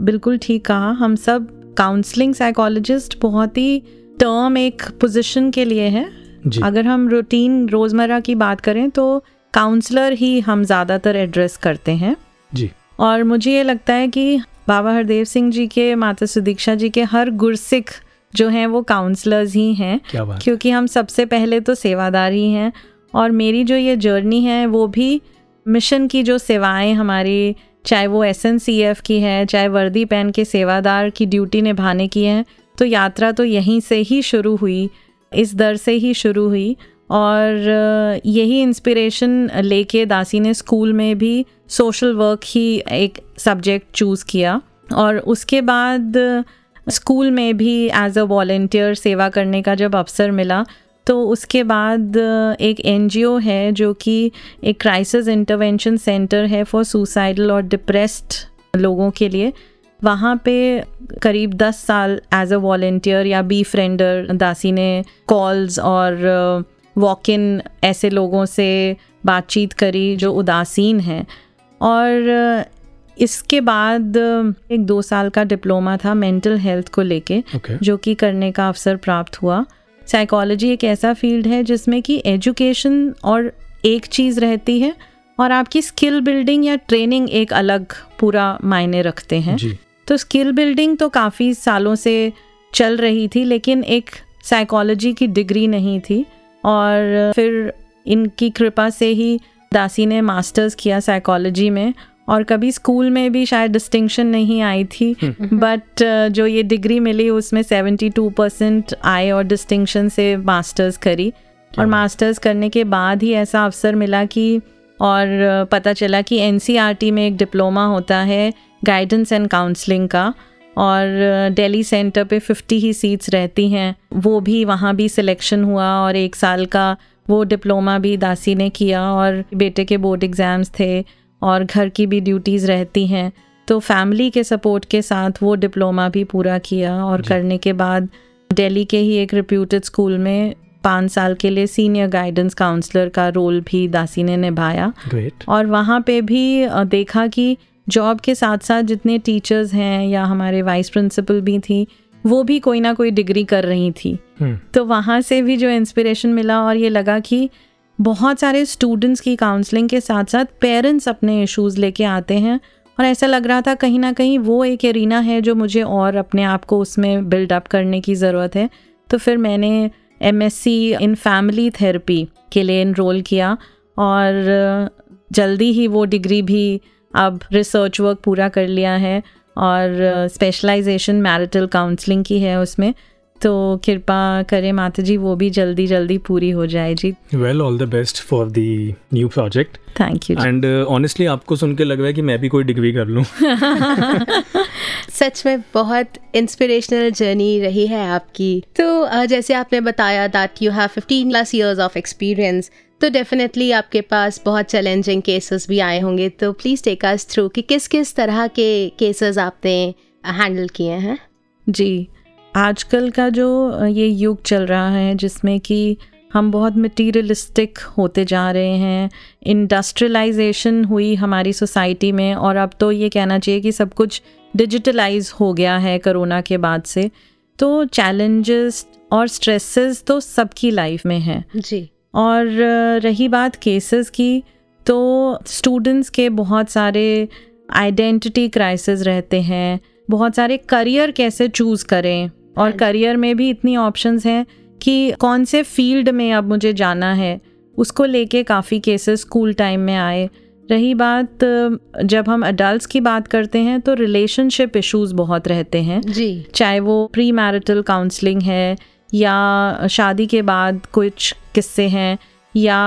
बिल्कुल ठीक कहा हम सब काउंसलिंग साइकोलॉजिस्ट बहुत ही टर्म एक पोजीशन के लिए है। जी। अगर हम रूटीन रोज़मर्रा की बात करें तो काउंसलर ही हम ज़्यादातर एड्रेस करते हैं। जी। और मुझे ये लगता है कि बाबा हरदेव सिंह जी के माता सुदीक्षा जी के हर गुरसिख जो हैं वो काउंसलर्स ही हैं क्योंकि हम सबसे पहले तो सेवादार ही हैं और मेरी जो ये जर्नी है वो भी मिशन की जो सेवाएँ हमारी चाहे वो एस एन सी एफ़ की है चाहे वर्दी पहन के सेवादार की ड्यूटी निभाने की है तो यात्रा तो यहीं से ही शुरू हुई इस दर से ही शुरू हुई और यही इंस्पिरेशन लेके दासी ने स्कूल में भी सोशल वर्क ही एक सब्जेक्ट चूज़ किया और उसके बाद स्कूल में भी एज अ वॉल्टियर सेवा करने का जब अवसर मिला तो उसके बाद एक एनजीओ है जो कि एक क्राइसिस इंटरवेंशन सेंटर है फॉर सुसाइडल और डिप्रेस्ड लोगों के लिए। वहाँ पे करीब 10 साल एज अ वॉल्टियर या बी फ्रेंडर दासी ने कॉल्स और वॉक इन ऐसे लोगों से बातचीत करी जो उदासीन हैं। और इसके बाद एक दो साल का डिप्लोमा था मेंटल हेल्थ को लेके ओके जो कि करने का अवसर प्राप्त हुआ। साइकोलॉजी एक ऐसा फ़ील्ड है जिसमें कि एजुकेशन और एक चीज़ रहती है और आपकी स्किल बिल्डिंग या ट्रेनिंग एक अलग पूरा मायने रखते हैं। जी। तो स्किल बिल्डिंग तो काफ़ी सालों से चल रही थी लेकिन एक साइकोलॉजी की डिग्री नहीं थी और फिर इनकी कृपा से ही दासी ने मास्टर्स किया साइकोलॉजी में और कभी स्कूल में भी शायद डिस्टिंक्शन नहीं आई थी बट जो ये डिग्री मिली उसमें 72 परसेंट आए और डिस्टिंक्शन से मास्टर्स करी। और मास्टर्स करने के बाद ही ऐसा अवसर मिला कि और पता चला कि एन में एक डिप्लोमा होता है गाइडेंस एंड काउंसलिंग का और दिल्ली सेंटर पे 50 ही सीट्स रहती हैं। वो भी वहाँ भी सिलेक्शन हुआ और एक साल का वो डिप्लोमा भी दासी ने किया और बेटे के बोर्ड एग्ज़ाम्स थे। और घर की भी ड्यूटीज़ रहती हैं तो फैमिली के सपोर्ट के साथ वो डिप्लोमा भी पूरा किया और करने के बाद दिल्ली के ही एक रिप्यूटेड स्कूल में पाँच साल के लिए सीनियर गाइडेंस काउंसलर का रोल भी दासी ने निभाया। ग्रेट और वहाँ पे भी देखा कि जॉब के साथ साथ जितने टीचर्स हैं या हमारे वाइस प्रिंसिपल भी थी वो भी कोई ना कोई डिग्री कर रही थी। तो वहाँ से भी जो इंस्पिरेशन मिला और ये लगा कि बहुत सारे स्टूडेंट्स की काउंसलिंग के साथ साथ पेरेंट्स अपने इश्यूज़ लेके आते हैं और ऐसा लग रहा था कहीं ना कहीं वो एक एरिना है जो मुझे और अपने आप को उसमें बिल्ड अप करने की ज़रूरत है। तो फिर मैंने M S C in family therapy के लिए इनरोल किया और जल्दी ही वो डिग्री भी अब रिसर्च वर्क पूरा कर लिया है और स्पेशलाइजेशन मैरिटल काउंसलिंग की है उसमें। तो कृपा करें माता जी वो भी जल्दी जल्दी पूरी हो जाए। जी। Well all the best for the new project thank you and honestly आपको सुन के लग रहा है कि मैं भी कोई डिग्री कर लूँ। सच में बहुत इंस्पिरेशनल जर्नी रही है आपकी। तो अ, जैसे आपने बताया that you have 15 plus years of experience तो डेफिनेटली आपके पास बहुत चैलेंजिंग केसेस भी आए होंगे। तो प्लीज़ टेक अस थ्रू कि किस किस तरह के केसेस आपने हैंडल किए हैं। जी। आजकल का जो ये युग चल रहा है जिसमें कि हम बहुत मटीरियलिस्टिक होते जा रहे हैं इंडस्ट्रियलाइजेशन हुई हमारी सोसाइटी में और अब तो ये कहना चाहिए कि सब कुछ डिजिटलाइज हो गया है कोरोना के बाद से। तो चैलेंजेस और स्ट्रेसेस तो सबकी लाइफ में हैं। जी। और रही बात केसेस की तो स्टूडेंट्स के बहुत सारे आइडेंटिटी क्राइसिस रहते हैं बहुत सारे करियर कैसे चूज़ करें और हाँ। करियर में भी इतनी ऑप्शंस हैं कि कौन से फ़ील्ड में अब मुझे जाना है उसको लेके काफ़ी केसेस स्कूल टाइम में आए। रही बात जब हम अडल्ट की बात करते हैं तो रिलेशनशिप इश्यूज़ बहुत रहते हैं। जी। चाहे वो प्री मैरिटल काउंसलिंग है या शादी के बाद कुछ किस्से हैं या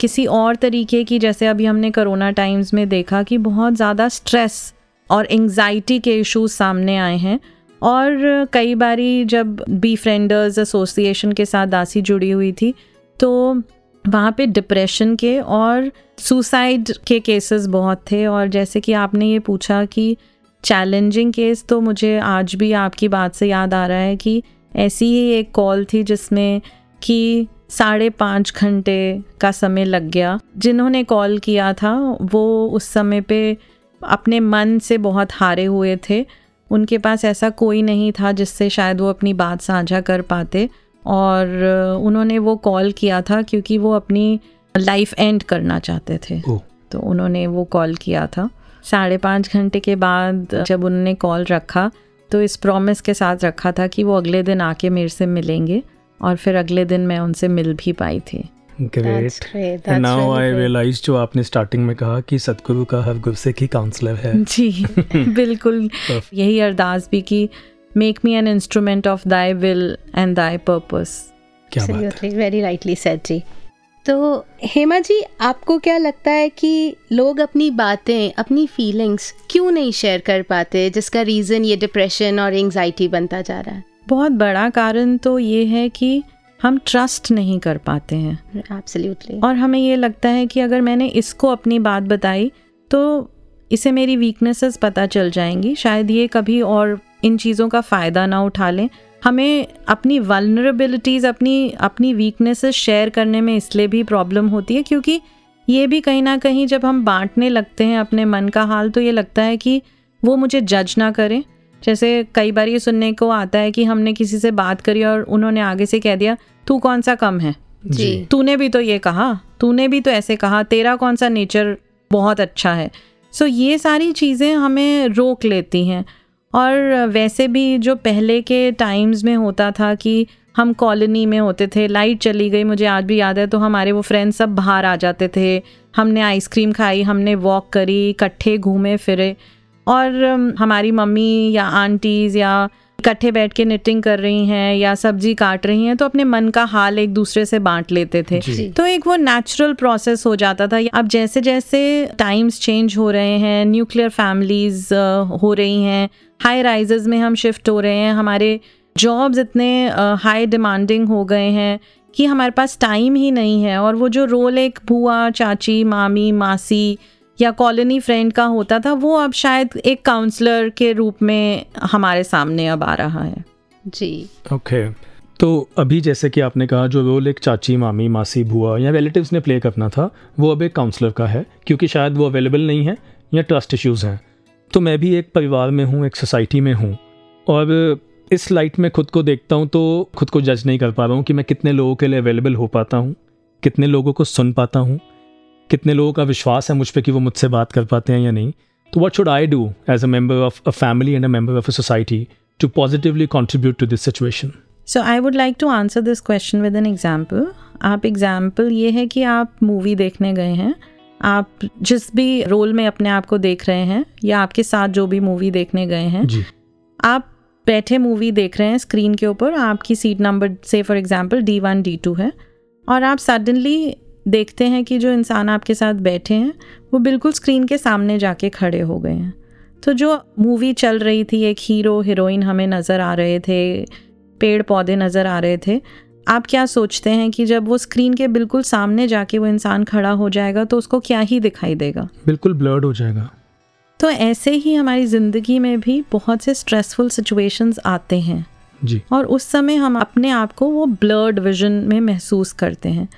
किसी और तरीके की जैसे अभी हमने कोरोना टाइम्स में देखा कि बहुत ज़्यादा स्ट्रेस और एंग्जाइटी के इश्यूज़ सामने आए हैं। और कई बारी जब बी फ्रेंडर्स एसोसिएशन के साथ दासी जुड़ी हुई थी तो वहाँ पे डिप्रेशन के और सुसाइड के केसेस बहुत थे। और जैसे कि आपने ये पूछा कि चैलेंजिंग केस तो मुझे आज भी आपकी बात से याद आ रहा है कि ऐसी ही एक कॉल थी जिसमें कि साढ़े पाँच घंटे का समय लग गया। जिन्होंने कॉल किया था, वो उस समय पे अपने मन से बहुत हारे हुए थे। उनके पास ऐसा कोई नहीं था जिससे शायद वो अपनी बात साझा कर पाते। और उन्होंने वो कॉल किया था क्योंकि वो अपनी लाइफ एंड करना चाहते थे। तो उन्होंने वो कॉल किया था। साढ़े पाँच घंटे के बाद जब उन्होंने कॉल रखा तो इस प्रॉमिस के साथ रखा था कि वो अगले दिन आके मेरे से मिलेंगे और फिर अगले दिन मैं उनसे मिल भी पाई थी। Great and now I realise जो आपने स्टार्टिंग में कहा कि सतगुरु का हर गुस्से की काउंसलर है। जी बिल्कुल। यही अरदास भी कि make me an instrument of thy will and thy purpose क्या बात है। Absolutely, very rightly said जी। तो हेमा जी आपको क्या लगता है कि लोग अपनी बातें अपनी फीलिंग्स क्यों नहीं शेयर कर पाते जिसका रीज़न ये डिप्रेशन और एंजाइटी बनता जा रहा है? बहुत बड़ा कारण तो ये है कि हम ट्रस्ट नहीं कर पाते हैं। एब्सोल्युटली और हमें ये लगता है कि अगर मैंने इसको अपनी बात बताई तो इसे मेरी वीकनेसेस पता चल जाएँगी। शायद ये कभी और इन चीज़ों का फ़ायदा ना उठा लें। हमें अपनी वलनरेबिलिटीज़ अपनी अपनी वीकनेसेस शेयर करने में इसलिए भी प्रॉब्लम होती है क्योंकि ये भी कहीं ना कहीं जब हम बांटने लगते हैं अपने मन का हाल तो ये लगता है कि वो मुझे जज ना करें। जैसे कई बार ये सुनने को आता है कि हमने किसी से बात करी और उन्होंने आगे से कह दिया तू कौन सा कम है? जी। तूने भी तो ये कहा तूने भी तो ऐसे कहा तेरा कौन सा नेचर बहुत अच्छा है? सो so, ये सारी चीज़ें हमें रोक लेती हैं। और वैसे भी जो पहले के टाइम्स में होता था कि हम कॉलोनी में होते थे लाइट चली गई मुझे आज भी याद है तो हमारे वो फ्रेंड्स सब बाहर आ जाते थे। हमने आइसक्रीम खाई हमने वॉक करी इकट्ठे घूमे फिरे। और हमारी मम्मी या आंटीज़ या इकट्ठे बैठ के निटिंग कर रही हैं या सब्ज़ी काट रही हैं तो अपने मन का हाल एक दूसरे से बांट लेते थे। तो एक वो नेचुरल प्रोसेस हो जाता था। अब जैसे जैसे टाइम्स चेंज हो रहे हैं न्यूक्लियर फैमिलीज़ हो रही हैं हाई राइजेस में हम शिफ्ट हो रहे हैं हमारे जॉब्स इतने हाई डिमांडिंग हो गए हैं कि हमारे पास टाइम ही नहीं है। और वो जो रोल एक बुआ चाची मामी मासी या कॉलोनी फ्रेंड का होता था वो अब शायद एक काउंसलर के रूप में हमारे सामने अब आ रहा है। जी। Okay okay. तो अभी जैसे कि आपने कहा जो रोल एक चाची मामी मासी बुआ या रिलेटिव्स ने प्ले करना था वो अब एक काउंसलर का है क्योंकि शायद वो अवेलेबल नहीं है या ट्रस्ट इश्यूज़ हैं। तो मैं भी एक परिवार में हूँ एक सोसाइटी में हूँ और इस लाइट में खुद को देखता हूँ तो खुद को जज नहीं कर पा रहा हूँ कि मैं कितने लोगों के लिए अवेलेबल हो पाता हूँ कितने लोगों को सुन पाता हूँ कितने लोगों का विश्वास है मुझ पर कि वो मुझसे बात कर पाते हैं या नहीं? तो what should I do as a member of a family and a member of a society to positively contribute to this situation so I would like to answer this question with an example आप example ये है कि आप movie देखने गए हैं। आप जिस भी रोल में अपने आप को देख रहे हैं या आपके साथ जो भी मूवी देखने गए हैं जी। आप बैठे मूवी देख रहे हैं स्क्रीन के ऊपर आपकी सीट नंबर से for example D one D two है और आप सडनली देखते हैं कि जो इंसान आपके साथ बैठे हैं वो बिल्कुल स्क्रीन के सामने जाके खड़े हो गए हैं। तो जो मूवी चल रही थी एक हीरो हीरोइन हमें नज़र आ रहे थे पेड़ पौधे नज़र आ रहे थे आप क्या सोचते हैं कि जब वो स्क्रीन के बिल्कुल सामने जाके वो इंसान खड़ा हो जाएगा तो उसको क्या ही दिखाई देगा? बिल्कुल ब्लर्ड हो जाएगा। तो ऐसे ही हमारी ज़िंदगी में भी बहुत से स्ट्रेसफुल सिचुएशंस आते हैं। जी। और उस समय हम अपने आप को वो ब्लर्ड विजन में महसूस करते हैं।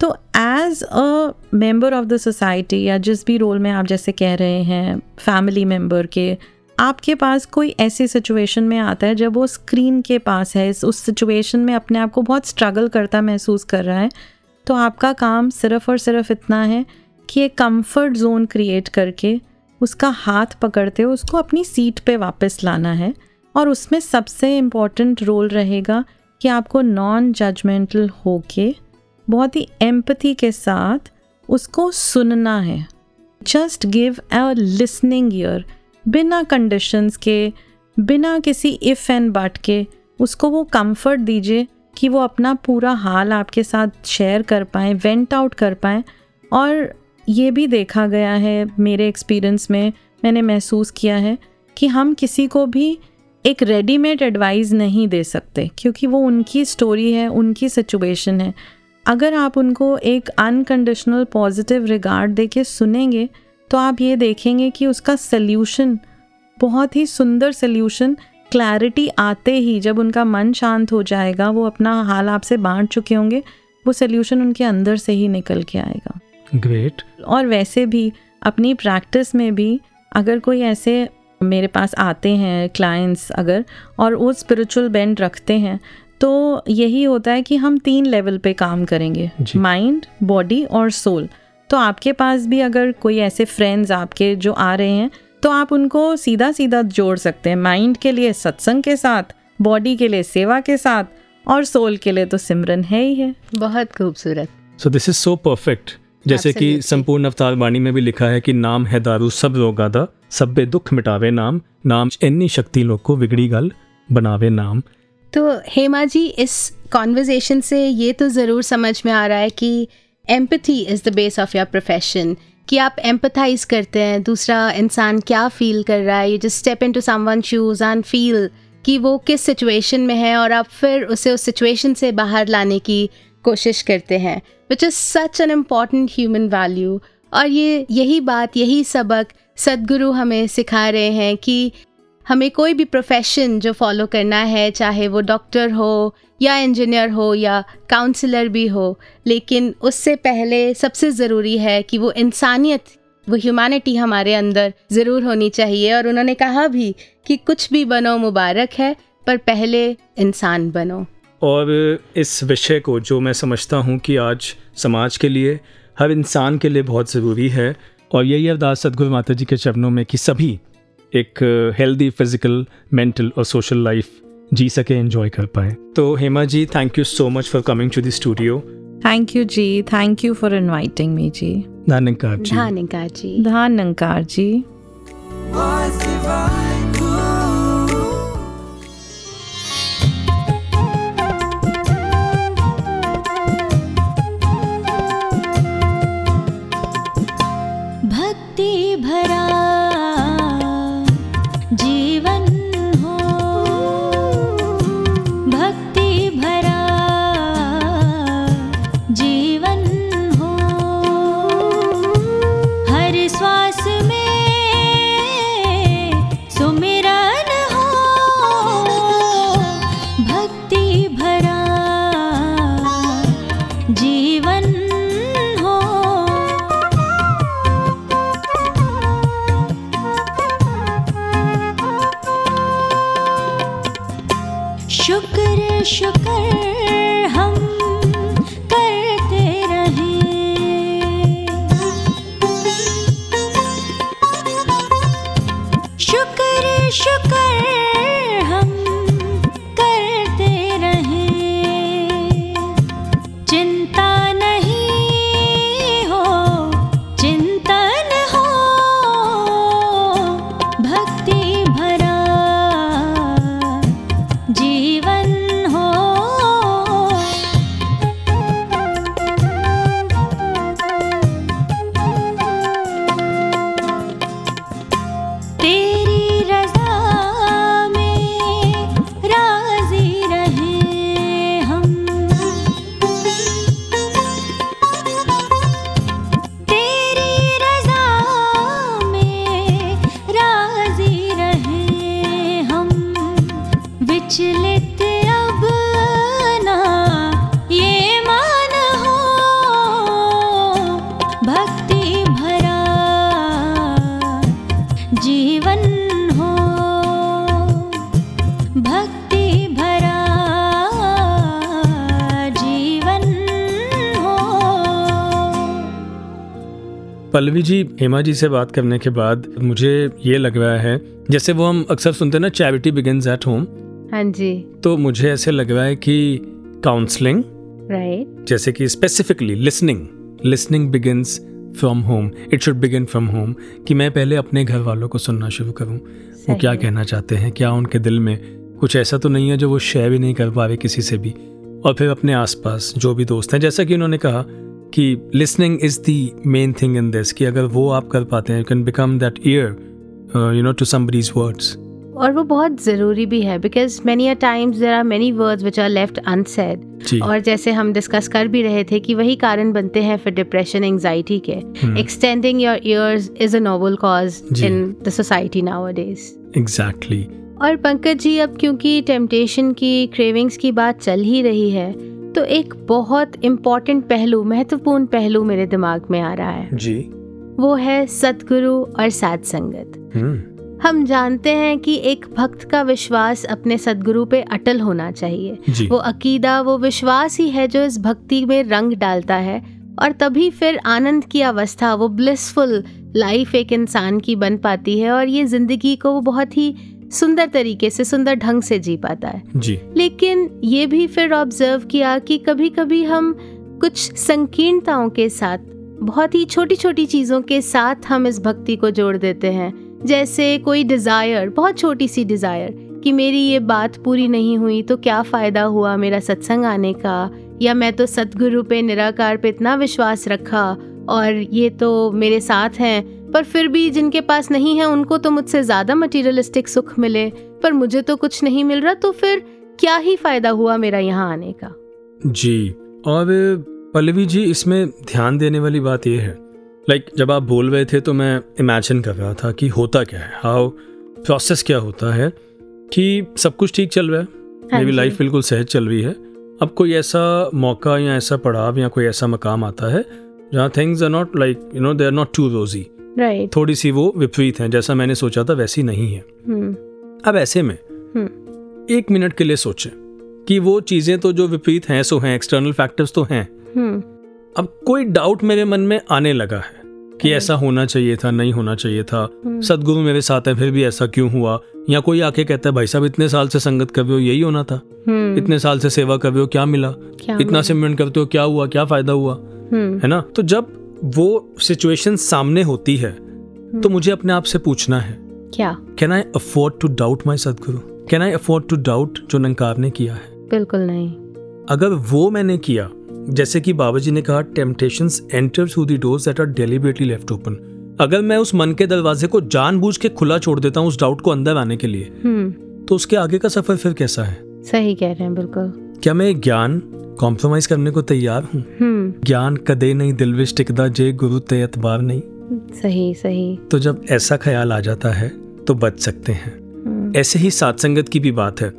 तो as a member of the society या जिस भी रोल में आप जैसे कह रहे हैं फैमिली मेंबर के, आपके पास कोई ऐसी सिचुएशन में आता है जब वो स्क्रीन के पास है उस सिचुएशन में अपने आप को बहुत स्ट्रगल करता महसूस कर रहा है तो आपका काम सिर्फ़ और सिर्फ़ इतना है कि एक कंफर्ट जोन क्रिएट करके उसका हाथ पकड़ते हुए उसको अपनी सीट पे वापस लाना है और उसमें सबसे इंपॉर्टेंट रोल रहेगा कि आपको नॉन जजमेंटल होके बहुत ही एम्पथी के साथ उसको सुनना है। Just give a listening ear बिना कंडीशंस के, बिना किसी इफ़ एंड बट के, उसको वो कंफर्ट दीजिए कि वो अपना पूरा हाल आपके साथ शेयर कर पाएँ वेंट आउट कर पाएँ। और ये भी देखा गया है मेरे एक्सपीरियंस में, मैंने महसूस किया है कि हम किसी को भी एक रेडीमेड एडवाइस नहीं दे सकते, क्योंकि वो उनकी स्टोरी है, उनकी सिचुएशन है। अगर आप उनको एक अनकंडीशनल पॉजिटिव रिगार्ड दे के सुनेंगे तो आप ये देखेंगे कि उसका सल्यूशन बहुत ही सुंदर सल्यूशन क्लैरिटी आते ही जब उनका मन शांत हो जाएगा वो अपना हाल आपसे बांट चुके होंगे वो सल्यूशन उनके अंदर से ही निकल के आएगा। ग्रेट और वैसे भी अपनी प्रैक्टिस में भी अगर कोई ऐसे मेरे पास आते हैं क्लाइंट्स अगर और वो स्पिरिचुअल बेंड रखते हैं तो यही होता है कि हम तीन लेवल पे काम करेंगे माइंड बॉडी और सोल तो आपके पास भी अगर कोई ऐसे फ्रेंड्स आपके जो आ रहे हैं तो आप उनको सीधा सीधा जोड़ सकते हैं माइंड के लिए सत्संग के साथ बॉडी के लिए सेवा के साथ और सोल के लिए तो सिमरन है ही है। बहुत खूबसूरत। So this is so perfect जैसे कि संपूर्ण अवतार वाणी में भी लिखा है कि नाम है दारू सब रोगादा सब्बे दुख मिटावे नाम नाम इन्नी शक्ति लोग को बिगड़ी गल बनावे नाम। तो हेमा जी, इस कॉन्वर्जेशन से ये तो ज़रूर समझ में आ रहा है कि empathy is the base of your profession कि आप एम्पथाइज करते हैं, दूसरा इंसान क्या फील कर रहा है you just step into someone shoes and feel कि वो किस सिचुएशन में है और आप फिर उसे उस सिचुएशन से बाहर लाने की कोशिश करते हैं which is such an important human value और ये यही बात, यही सबक सदगुरु हमें सिखा रहे हैं कि हमें कोई भी प्रोफेशन जो फॉलो करना है, चाहे वो डॉक्टर हो या इंजीनियर हो या काउंसलर भी हो, लेकिन उससे पहले सबसे ज़रूरी है कि वो इंसानियत, वो ह्यूमैनिटी हमारे अंदर ज़रूर होनी चाहिए। और उन्होंने कहा भी कि कुछ भी बनो मुबारक है, पर पहले इंसान बनो। और इस विषय को जो मैं समझता हूँ कि आज समाज के लिए, हर इंसान के लिए बहुत ज़रूरी है। और यही अरदास सदगुरु माता जी के चरणों में कि सभी एक हेल्दी फ़िज़िकल मेंटल और सोशल लाइफ जी सके एंजॉय कर पाए। तो Hema ji thank you so much for coming to the studio thank you ji thank you for inviting me जी धन्यकार जी धनकार जी धनकार जी पल्लवी जी हेमा जी से बात करने के बाद मुझे ये लग रहा है जैसे वो हम अक्सर सुनते हैं ना चैरिटी बिगिंस एट होम हाँ जी। तो मुझे ऐसे लग रहा है कि काउंसलिंग राइट जैसे कि specifically listening listening begins from home it should begin from home कि मैं पहले अपने घर वालों को सुनना शुरू करूँ। वो क्या कहना चाहते हैं? क्या उनके दिल में कुछ ऐसा तो नहीं है जो वो शेयर भी नहीं कर पा रहे किसी से भी? और फिर अपने आसपास जो भी दोस्त हैं जैसा कि उन्होंने कहा कि listening is the main thing in this कि अगर वो आप कर पाते हैं you can become that ear you know to somebody's words और वो बहुत ज़रूरी भी है because many a times there are many words which are left unsaid और जैसे हम डिस्कस कर भी रहे थे कि वही कारण बनते हैं फिर डिप्रेशन एंजाइटी के। Extending your ears is a noble cause in the society nowadays exactly और पंकज जी अब क्योंकि टेम्पटेशन की क्रेविंग्स की बात चल ही रही है तो एक बहुत इंपॉर्टेंट पहलू महत्वपूर्ण पहलू मेरे दिमाग में आ रहा है। जी। वो है सतगुरु और साध संगत। हम्म। हम जानते हैं कि एक भक्त का विश्वास अपने सदगुरु पे अटल होना चाहिए। वो अकीदा वो विश्वास ही है जो इस भक्ति में रंग डालता है और तभी फिर आनंद की अवस्था वो ब्लिसफुल लाइफ एक इंसान की बन पाती है और ये ज़िंदगी को वो बहुत ही सुंदर तरीके से सुंदर ढंग से जी पाता है। जी। लेकिन ये भी फिर ऑब्ज़र्व किया कि कभी कभी हम कुछ संकीर्णताओं के साथ बहुत ही छोटी छोटी चीज़ों के साथ हम इस भक्ति को जोड़ देते हैं। जैसे कोई डिज़ायर बहुत छोटी सी डिज़ायर कि मेरी ये बात पूरी नहीं हुई तो क्या फ़ायदा हुआ मेरा सत्संग आने का? या मैं तो सतगुरु पे निराकार पे इतना विश्वास रखा और ये तो मेरे साथ हैं पर फिर भी जिनके पास नहीं है उनको तो मुझसे ज़्यादा मटीरियलिस्टिक सुख मिले। पर मुझे तो कुछ नहीं मिल रहा तो फिर क्या ही फ़ायदा हुआ मेरा यहाँ आने का? जी और पल्लवी जी इसमें ध्यान देने वाली बात यह है। लाइक like, जब आप बोल रहे थे तो मैं इमेजिन कर रहा था कि होता क्या है हाउ प्रोसेस क्या होता है कि सब कुछ ठीक चल रहा है। हाँ मेरी लाइफ बिल्कुल सहज चल रही है। अब कोई ऐसा मौका या ऐसा पड़ाव या कोई ऐसा मकाम आता है जहाँ things are not like you know they are not too rosy right थोड़ी सी वो विपरीत हैं जैसा मैंने सोचा था वैसी नहीं है। हम्म। अब ऐसे में hmm. एक मिनट के लिए सोचें कि वो चीज़ें तो जो विपरीत हैं सो हैं एक्सटर्नल फैक्टर्स तो हैं। हम्म। अब कोई डाउट मेरे मन में आने लगा है कि ऐसा होना चाहिए था नहीं होना चाहिए था। सदगुरु मेरे साथ है फिर भी ऐसा क्यों हुआ? या कोई आके कहता है भाई साहब इतने साल से संगत कर रहे हो यही होना था। इतने साल से सेवा कर रहे हो क्या मिला? क्या इतना सिमरन करते हो क्या हुआ क्या फ़ायदा हुआ? है ना? तो जब वो सिचुएशन सामने होती है तो मुझे अपने आप से पूछना है। क्या? Can I afford to doubt my Sadguru can I afford to doubt जो नंकार ने किया है? बिल्कुल नहीं। अगर वो मैंने किया जैसे कि बाबा जी ने कहा temptations enter through the doors that are deliberately left open अगर मैं उस मन के दरवाजे को जानबूझ के खुला छोड़ देता हूँ उस डाउट को अंदर आने के लिए हम्म। तो उसके आगे का सफ़र फिर कैसा है? सही कह रहे हैं बिल्कुल। क्या मैं ज्ञान कॉम्प्रोमाइज करने को तैयार हूँ? हम्म। ज्ञान कदे नहीं दिल विच टिकदा जे गुरु ते अतबार नहीं। सही सही। तो जब ऐसा ख्याल आ जाता है तो बच सकते हैं। हम्म, ऐसे ही सात्संगत की भी बात है।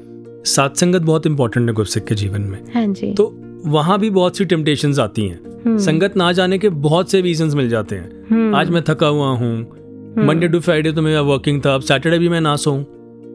सात्संगत बहुत इंपॉर्टेंट है गुरसिख के जीवन में। हाँ जी। तो वहाँ भी बहुत सी टेम्पटेशंस आती हैं। हम्म, संगत ना जाने के बहुत से रीजन मिल जाते हैं। आज मैं थका हुआ हूँ। मंडे टू फ्राइडे तो मेरा वर्किंग था अब सैटरडे भी मैं ना सोऊं।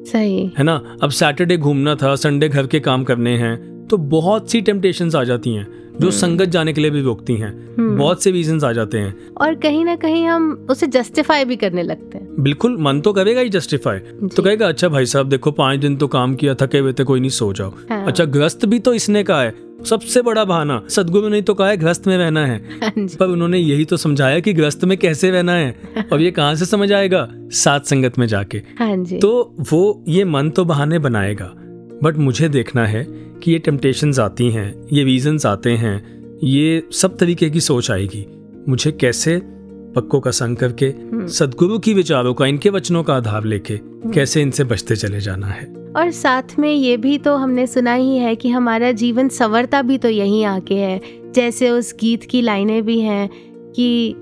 सही। है ना? अब सैटरडे घूमना था संडे घर के काम करने हैं। तो बहुत सी टेम्पटेशंस आ जाती हैं जो संगत जाने के लिए भी रोकती हैं। हम्म। बहुत से रीजंस आ जाते हैं। और कहीं ना कहीं हम उसे जस्टिफाई भी करने लगते हैं। बिल्कुल मन तो करेगा ही जस्टिफाई तो कहेगा अच्छा भाई साहब देखो पाँच दिन तो काम किया थके हुए थे कोई नहीं सो जाओ। हाँ। अच्छा ग्रस्त भी तो इसने कहा है सबसे बड़ा बहाना। सदगुरु ने तो कहा है ग्रस्त में रहना है। हाँ पर उन्होंने यही तो समझाया कि ग्रस्त में कैसे रहना है। और ये कहाँ से समझ आएगा? सात संगत में जाके। हाँ जी। तो वो ये मन तो बहाने बनाएगा। बट मुझे देखना है कि ये टेम्पटेशंस आती हैं ये रीजंस आते हैं ये सब तरीके की सोच आएगी। मुझे कैसे पक्कों का संग करके सदगुरु की विचारों का इनके वचनों का आधार लेके कैसे इनसे बचते चले जाना है? और साथ में ये भी तो हमने सुना ही है कि हमारा जीवन संवरता भी तो यहीं आके है। जैसे उस गीत की लाइनें भी हैं कि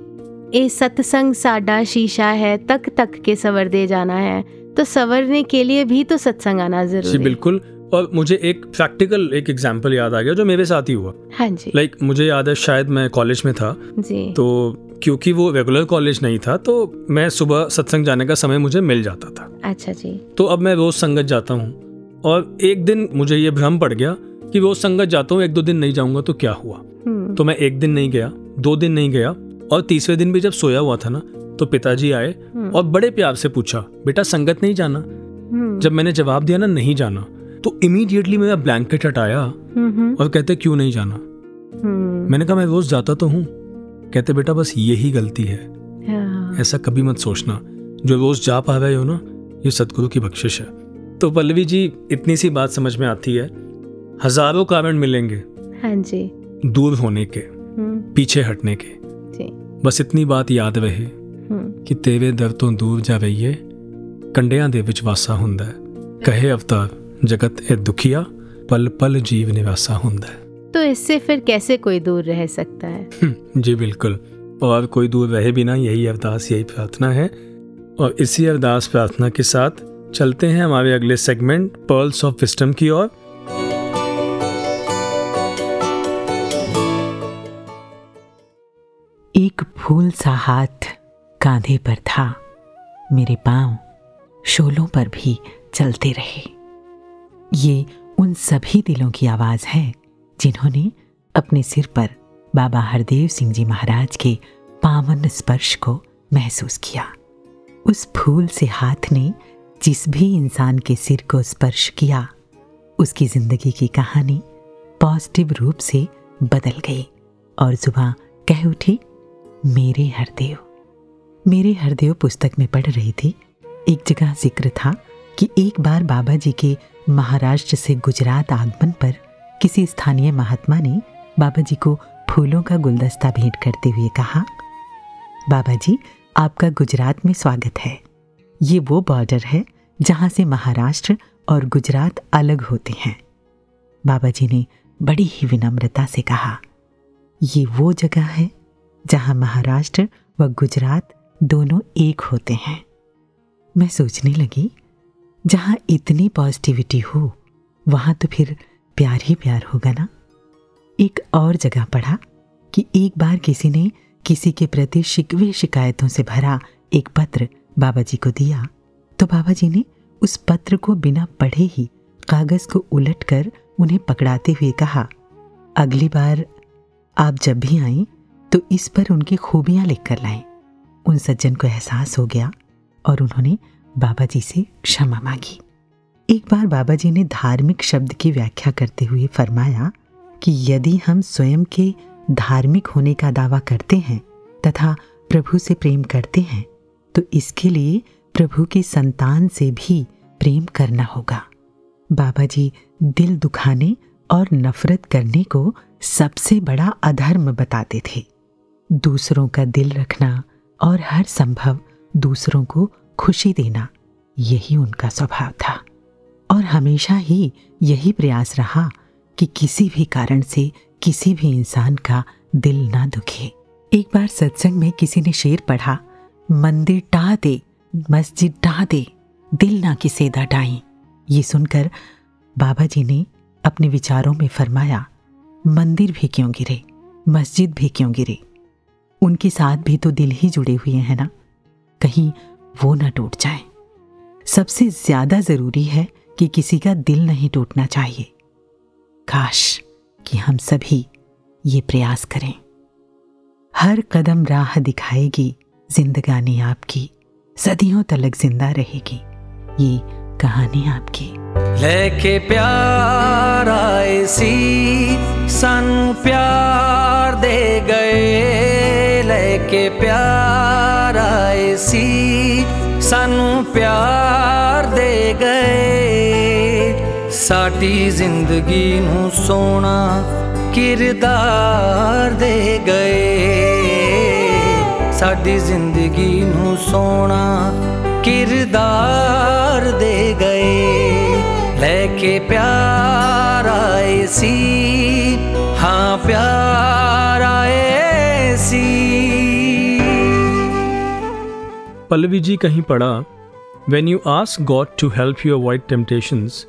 ए सत्संग साडा शीशा है तक तक के सवर दे जाना है। तो संवरने के लिए भी तो सत्संग आना ज़रूरी है। बिल्कुल। और मुझे एक प्रैक्टिकल एक एग्ज़ाम्पल याद आ गया जो मेरे साथ ही हुआ। हाँ जी। लाइक like, मुझे याद है शायद मैं कॉलेज में था। जी। तो क्योंकि वो रेगुलर कॉलेज नहीं था तो मैं सुबह सत्संग जाने का समय मुझे मिल जाता था। अच्छा जी। तो अब मैं रोज संगत जाता हूँ। और एक दिन मुझे ये भ्रम पड़ गया कि रोज संगत जाता हूँ एक दो दिन नहीं जाऊँगा तो क्या हुआ? हम्म, तो मैं एक दिन नहीं गया दो दिन नहीं गया। और तीसरे दिन भी जब सोया हुआ था ना तो पिताजी आए और बड़े प्यार से पूछा बेटा संगत नहीं जाना? हम्म, जब मैंने जवाब दिया ना नहीं जाना तो इमीडिएटली मेरा ब्लैंकेट हटाया हम्म, हम्म, और कहते क्यों नहीं जाना? हम्म, मैंने कहा मैं रोज जाता तो हूँ। कहते बेटा बस यही गलती है। हाँ, ऐसा कभी मत सोचना। जो रोज जा पा रहे हो ना ये सदगुरु की बख्शिश है। तो पल्लवी जी इतनी सी बात समझ में आती है हज़ारों कारण मिलेंगे हाँ जी। दूर होने के हम्म, पीछे हटने के। जी। बस इतनी बात याद रहे। हम्म, ਕਿ ਤੇਰੇ ਦਰ ਤੋਂ ਦੂਰ ਜਾਵਈਏ ਕੰਡਿਆਂ ਦੇ ਵਿੱਚ ਵਾਸਾ ਹੁੰਦਾ ਹੈ ਕਹੇ ਅਵਤਾਰ ਜਗਤ ਇਹ ਦੁਖੀਆ ਪਲ ਪਲ ਜੀਵ ਨਿਵਾਸਾ ਹੁੰਦਾ ਹੈ तो इससे फिर कैसे कोई दूर रह सकता है हम्म, जी बिल्कुल और कोई दूर रहे बिना यही अरदास यही प्रार्थना है और इसी अरदास प्रार्थना के साथ चलते हैं हमारे अगले सेगमेंट पर्ल्स ऑफ विस्टम की ओर एक फूल सा हाथ कांधे पर था। मेरे पाँव शोलों पर भी चलते रहे। ये उन सभी दिलों की आवाज़ है जिन्होंने अपने सिर पर बाबा हरदेव सिंह जी महाराज के पावन स्पर्श को महसूस किया। उस फूल से हाथ ने जिस भी इंसान के सिर को स्पर्श किया, उसकी ज़िंदगी की कहानी पॉजिटिव रूप से बदल गई और जुबा कह उठी, मेरे हरदेव। मेरे हरदेव पुस्तक में पढ़ रही थी। एक जगह ज़िक्र था कि एक बार बाबा जी के महाराष्ट्र से गुजरात आगमन पर किसी स्थानीय महात्मा ने बाबा जी को फूलों का गुलदस्ता भेंट करते हुए कहा बाबा जी आपका गुजरात में स्वागत है। ये वो बॉर्डर है जहाँ से महाराष्ट्र और गुजरात अलग होते हैं। बाबा जी ने बड़ी ही विनम्रता से कहा, ये वो जगह है जहाँ महाराष्ट्र व गुजरात दोनों एक होते हैं। मैं सोचने लगी, जहाँ इतनी पॉजिटिविटी हो, वहाँ तो फिर प्यार ही प्यार होगा ना? एक और जगह पढ़ा कि एक बार किसी ने किसी के प्रति शिकवे शिकायतों से भरा एक पत्र बाबा जी को दिया तो बाबा जी ने उस पत्र को बिना पढ़े ही कागज़ को उलटकर उन्हें पकड़ाते हुए कहा, अगली बार आप जब भी आएँ तो इस पर उनकी खूबियाँ लिखकर लाएँ। उन सज्जन को एहसास हो गया और उन्होंने बाबा जी से क्षमा मांगी। एक बार बाबा जी ने धार्मिक शब्द की व्याख्या करते हुए फरमाया कि यदि हम स्वयं के धार्मिक होने का दावा करते हैं तथा प्रभु से प्रेम करते हैं तो इसके लिए प्रभु की संतान से भी प्रेम करना होगा। बाबा जी दिल दुखाने और नफरत करने को सबसे बड़ा अधर्म बताते थे। दूसरों का दिल रखना और हर संभव दूसरों को खुशी देना, यही उनका स्वभाव था। और हमेशा ही यही प्रयास रहा कि किसी भी कारण से किसी भी इंसान का दिल ना दुखे। एक बार सत्संग में किसी ने शेर पढ़ा, मंदिर टा दे, मस्जिद टा दे, दिल ना किसे डाई ये सुनकर बाबा जी ने अपने विचारों में फरमाया, मंदिर भी क्यों गिरे, मस्जिद भी क्यों गिरे? उनके साथ भी तो दिल ही जुड़े हुए हैं ना। कहीं वो ना टूट जाए। सबसे ज़्यादा ज़रूरी है कि किसी का दिल नहीं टूटना चाहिए। काश कि हम सभी ये प्रयास करें। हर कदम राह दिखाएगी जिंदगानी आपकी। सदियों तलक ज़िंदा रहेगी। ये कहानी आपकी। लेके प्यार आए सी, सन प्यार दे गए। ਕੇ ਪਿਆਰ ਆਏ ਸੀ, ਸਾਨੂੰ ਪਿਆਰ ਦੇ ਗਏ। ਸਾਡੀ ਜ਼ਿੰਦਗੀ ਨੂੰ ਸੋਹਣਾ ਕਿਰਦਾਰ ਦੇ ਗਏ। ਸਾਡੀ ਜ਼ਿੰਦਗੀ ਨੂੰ ਸੋਹਣਾ ਕਿਰਦਾਰ ਦੇ ਗਏ। ਲੈ ਕੇ ਪਿਆਰ ਆਏ ਸੀ, ਹਾਂ ਪਿਆਰ ਆਏ ਸੀ। पल्लवी जी कहीं पढ़ा when you ask God to help you avoid temptations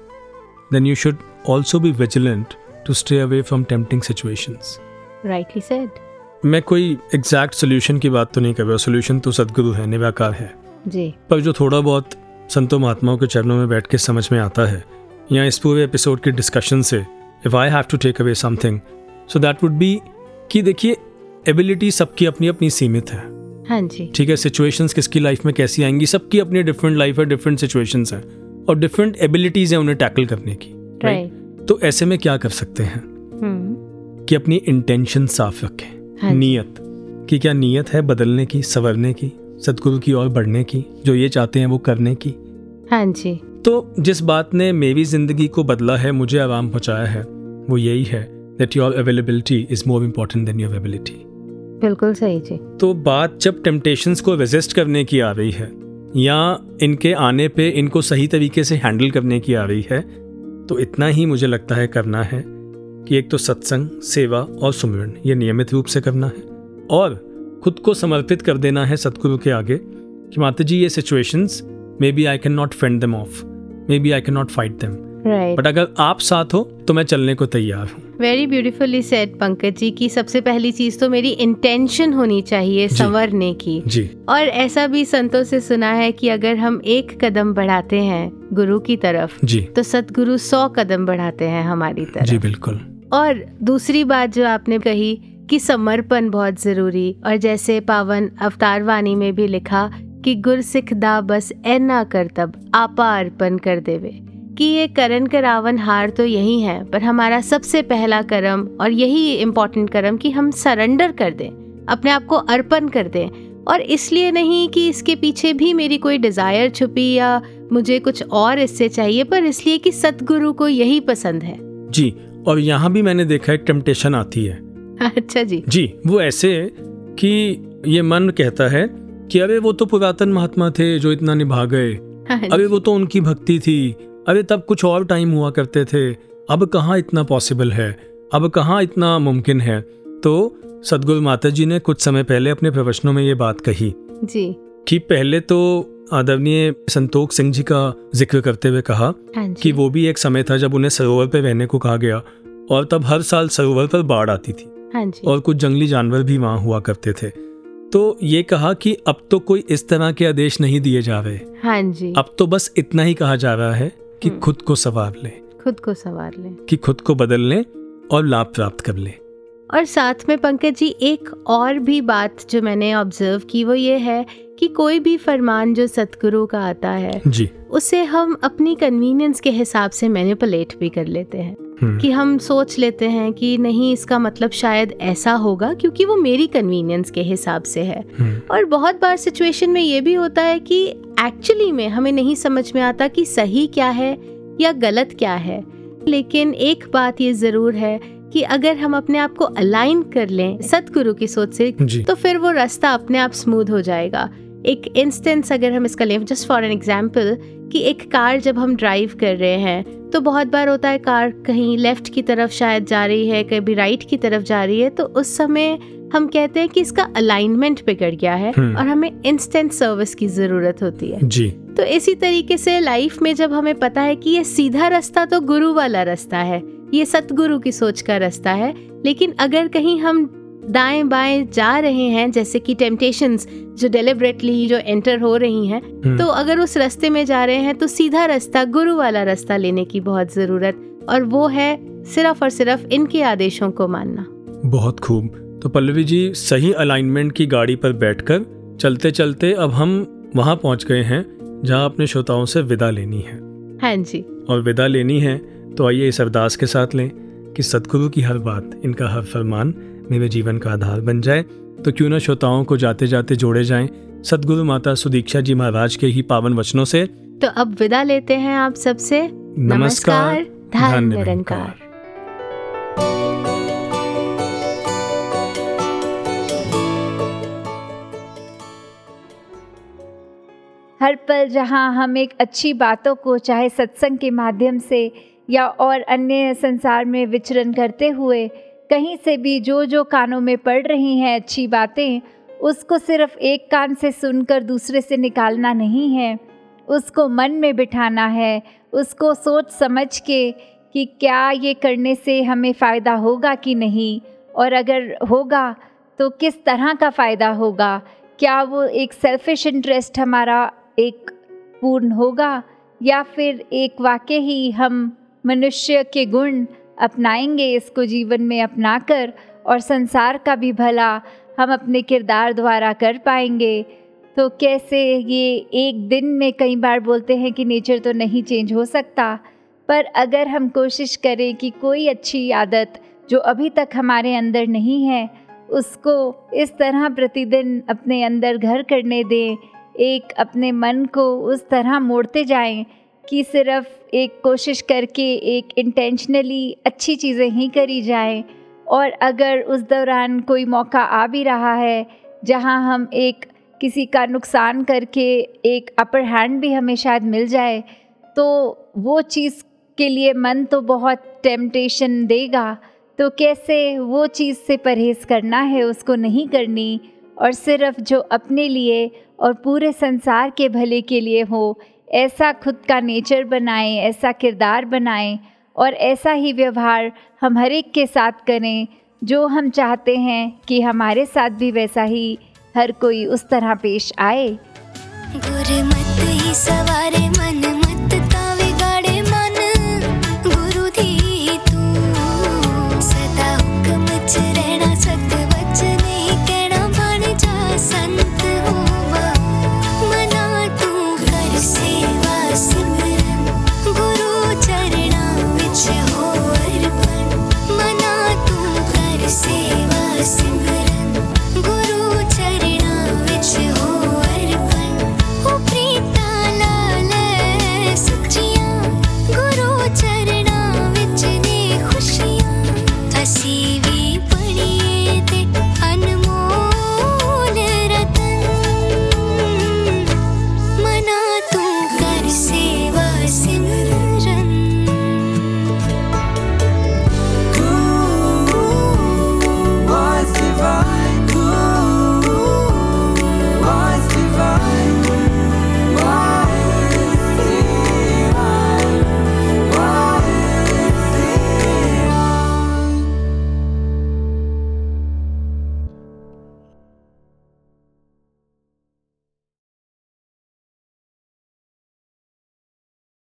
then you should also be vigilant to stay away from tempting situations rightly said मैं कोई एग्जैक्ट सोल्यूशन की बात तो नहीं कर रहा सोल्यूशन तो सदगुरु है निराकार है। जी। पर जो थोड़ा बहुत संतों महात्माओं के चरणों में बैठ के समझ में आता है या इस पूरे एपिसोड के डिस्कशन से if I have to take away something so that would be कि देखिए एबिलिटी सबकी अपनी अपनी सीमित है। हाँ जी। ठीक है सिचुएशंस किसकी लाइफ में कैसी आएँगी? सबकी अपनी डिफरेंट लाइफ है डिफरेंट सिचुएशंस हैं और डिफरेंट एबिलिटीज़ हैं उन्हें टैकल करने की राइट तो ऐसे में क्या कर सकते हैं? हम्म। कि अपनी इंटेंशन साफ़ रखें हाँ नीयत कि क्या नीयत है बदलने की संवरने की सदगुरु की ओर बढ़ने की जो ये चाहते हैं वो करने की? हाँ जी। तो जिस बात ने मेरी ज़िंदगी को बदला है मुझे आराम पहुँचाया है वो यही है that your availability is more important than your ability बिल्कुल सही जी। तो बात जब टेम्पटेशंस को रेजिस्ट करने की आ रही है, या इनके आने पे इनको सही तरीके से हैंडल करने की आ रही है तो इतना ही मुझे लगता है करना है कि एक तो सत्संग, सेवा और सुमिरन, ये नियमित रूप से करना है। और खुद को समर्पित कर देना है सतगुरु के आगे कि माता जी ये situations maybe I can not fend them off maybe I can not fight them right but अगर आप साथ हो तो मैं चलने को तैयार हूँ। Very beautifully said Pankaj ji की सबसे पहली चीज़ तो मेरी इंटेंशन होनी चाहिए संवरने की। जी। और ऐसा भी संतों से सुना है कि अगर हम एक कदम बढ़ाते हैं गुरु की तरफ़ जी। तो सतगुरु सौ कदम बढ़ाते हैं हमारी तरफ़। जी बिल्कुल। और दूसरी बात जो आपने कही कि समर्पण बहुत ज़रूरी और जैसे पावन अवतार वाणी में भी लिखा कि गुर सिख दा बस ऐना करतब आपा अर्पण कर देवे। कि ये करण करावन हार तो यही है पर हमारा सबसे पहला कर्म और यही इम्पोर्टेंट कर्म कि हम सरेंडर कर दें अपने आप को अर्पण कर दें। और इसलिए नहीं कि इसके पीछे भी मेरी कोई डिज़ायर छुपी या मुझे कुछ और इससे चाहिए पर इसलिए कि सतगुरु को यही पसंद है। जी और यहाँ भी मैंने देखा है टेम्पटेशन आती है। अच्छा जी। जी वो ऐसे कि ये मन कहता है कि अरे वो तो पुरातन महात्मा थे जो इतना निभा गए। हाँ अरे वो तो उनकी भक्ति थी अरे तब कुछ और टाइम हुआ करते थे। अब कहाँ इतना पॉसिबल है? अब कहाँ इतना मुमकिन है? तो सदगुरु माता जी ने कुछ समय पहले अपने प्रवचनों में ये बात कही। जी। कि पहले तो आदरणीय संतोख सिंह जी का ज़िक्र करते हुए कहा हाँ कि वो भी एक समय था जब उन्हें सरोवर पे रहने को कहा गया और तब हर साल सरोवर पर बाढ़ आती थी। हाँ जी। और कुछ जंगली जानवर भी वहाँ हुआ करते थे। तो ये कहा कि अब तो कोई इस तरह के आदेश नहीं दिए जा रहे। हाँ जी। अब तो बस इतना ही कहा जा रहा है। कि हम्म। खुद को संवार लें। खुद को संवार लें। कि खुद को बदल लें और लाभ प्राप्त कर लें। और साथ में पंकज जी एक और भी बात जो मैंने ऑब्ज़र्व की वो ये है कि कोई भी फरमान जो सतगुरु का आता है जी। उसे हम अपनी कन्वीनियंस के हिसाब से मैनिपुलेट भी कर लेते हैं। कि हम सोच लेते हैं कि नहीं इसका मतलब शायद ऐसा होगा क्योंकि वो मेरी कन्वीनियंस के हिसाब से है। हम्म, और बहुत बार सिचुएशन में ये भी होता है कि एक्चुअली में हमें नहीं समझ में आता कि सही क्या है या गलत क्या है। लेकिन एक बात ये ज़रूर है कि अगर हम अपने आप को अलाइन कर लें सतगुरु की सोच से तो फिर वो रास्ता अपने आप स्मूथ हो जाएगा। एक इंस्टेंस अगर हम इसका लें जस्ट फॉर एन एग्ज़ाम्पल कि एक कार जब हम ड्राइव कर रहे हैं तो बहुत बार होता है कार कहीं लेफ़्ट की तरफ़ शायद जा रही है कभी राइट की तरफ़ जा रही है तो उस समय हम कहते हैं कि इसका अलाइनमेंट बिगड़ गया है हम्म। और हमें इंस्टेंट सर्विस की ज़रूरत होती है जी तो इसी तरीके से लाइफ में जब हमें पता है कि ये सीधा रास्ता तो गुरु वाला रास्ता है ये सतगुरु की सोच का रास्ता है लेकिन अगर कहीं हम दाएँ बाएँ जा रहे हैं जैसे कि टेम्पटेशंस जो डेलिबरेटली जो एंटर हो रही हैं तो अगर उस रास्ते में जा रहे हैं तो सीधा रास्ता गुरु वाला रास्ता लेने की बहुत ज़रूरत और वो है सिर्फ़ और सिर्फ़ इनके आदेशों को मानना। बहुत खूब। तो पल्लवी जी सही अलाइनमेंट की गाड़ी पर बैठकर चलते चलते अब हम वहाँ पहुँच गए हैं जहाँ अपने श्रोताओं से विदा लेनी है। हाँ जी। और विदा लेनी है तो आइए इस अरदास के साथ लें कि सदगुरु की हर बात इनका हर फरमान मेरे जीवन का आधार बन जाए तो क्यों ना श्रोताओं को जाते जाते जोड़े जाएँ। सदगुरु माता सुदीक्षा जी महाराज के ही पावन वचनों से। तो अब विदा लेते हैं आप सबसे। नमस्कार। धन निरंकार। हर पल जहाँ हम एक अच्छी बातों को चाहे सत्संग के माध्यम से या और अन्य संसार में विचरण करते हुए कहीं से भी जो जो कानों में पड़ रही हैं अच्छी बातें, उसको सिर्फ़ एक कान से सुनकर दूसरे से निकालना नहीं है। उसको मन में बिठाना है, उसको सोच समझ के कि क्या ये करने से हमें फ़ायदा होगा कि नहीं? और अगर होगा तो किस तरह का फ़ायदा होगा? क्या वो एक सेल्फिश इंटरेस्ट हमारा एक पूर्ण होगा? या फिर एक वाकई ही हम मनुष्य के गुण अपनाएँगे इसको जीवन में अपनाकर और संसार का भी भला हम अपने किरदार द्वारा कर पाएँगे। तो कैसे ये एक दिन में कई बार बोलते हैं कि नेचर तो नहीं चेंज हो सकता, पर अगर हम कोशिश करें कि कोई अच्छी आदत जो अभी तक हमारे अंदर नहीं है, उसको इस तरह प्रतिदिन अपने अंदर घर करने दें, एक अपने मन को उस तरह मोड़ते जाएँ कि सिर्फ़ एक कोशिश करके एक इंटेंशनली अच्छी चीज़ें ही करी जाएँ। और अगर उस दौरान कोई मौका आ भी रहा है, जहाँ हम एक किसी का नुकसान करके एक अपर हैंड भी हमें शायद मिल जाए तो वो चीज़ के लिए मन तो बहुत टेम्पटेशन देगा। तो कैसे वो चीज़ से परहेज़ करना है, उसको नहीं करनी। और सिर्फ़ जो अपने लिए और पूरे संसार के भले के लिए हो ऐसा खुद का नेचर बनाएँ ऐसा किरदार बनाएँ और ऐसा ही व्यवहार हम हर एक के साथ करें जो हम चाहते हैं कि हमारे साथ भी वैसा ही हर कोई उस तरह पेश आए। गुरमत ही सवारे मन, मन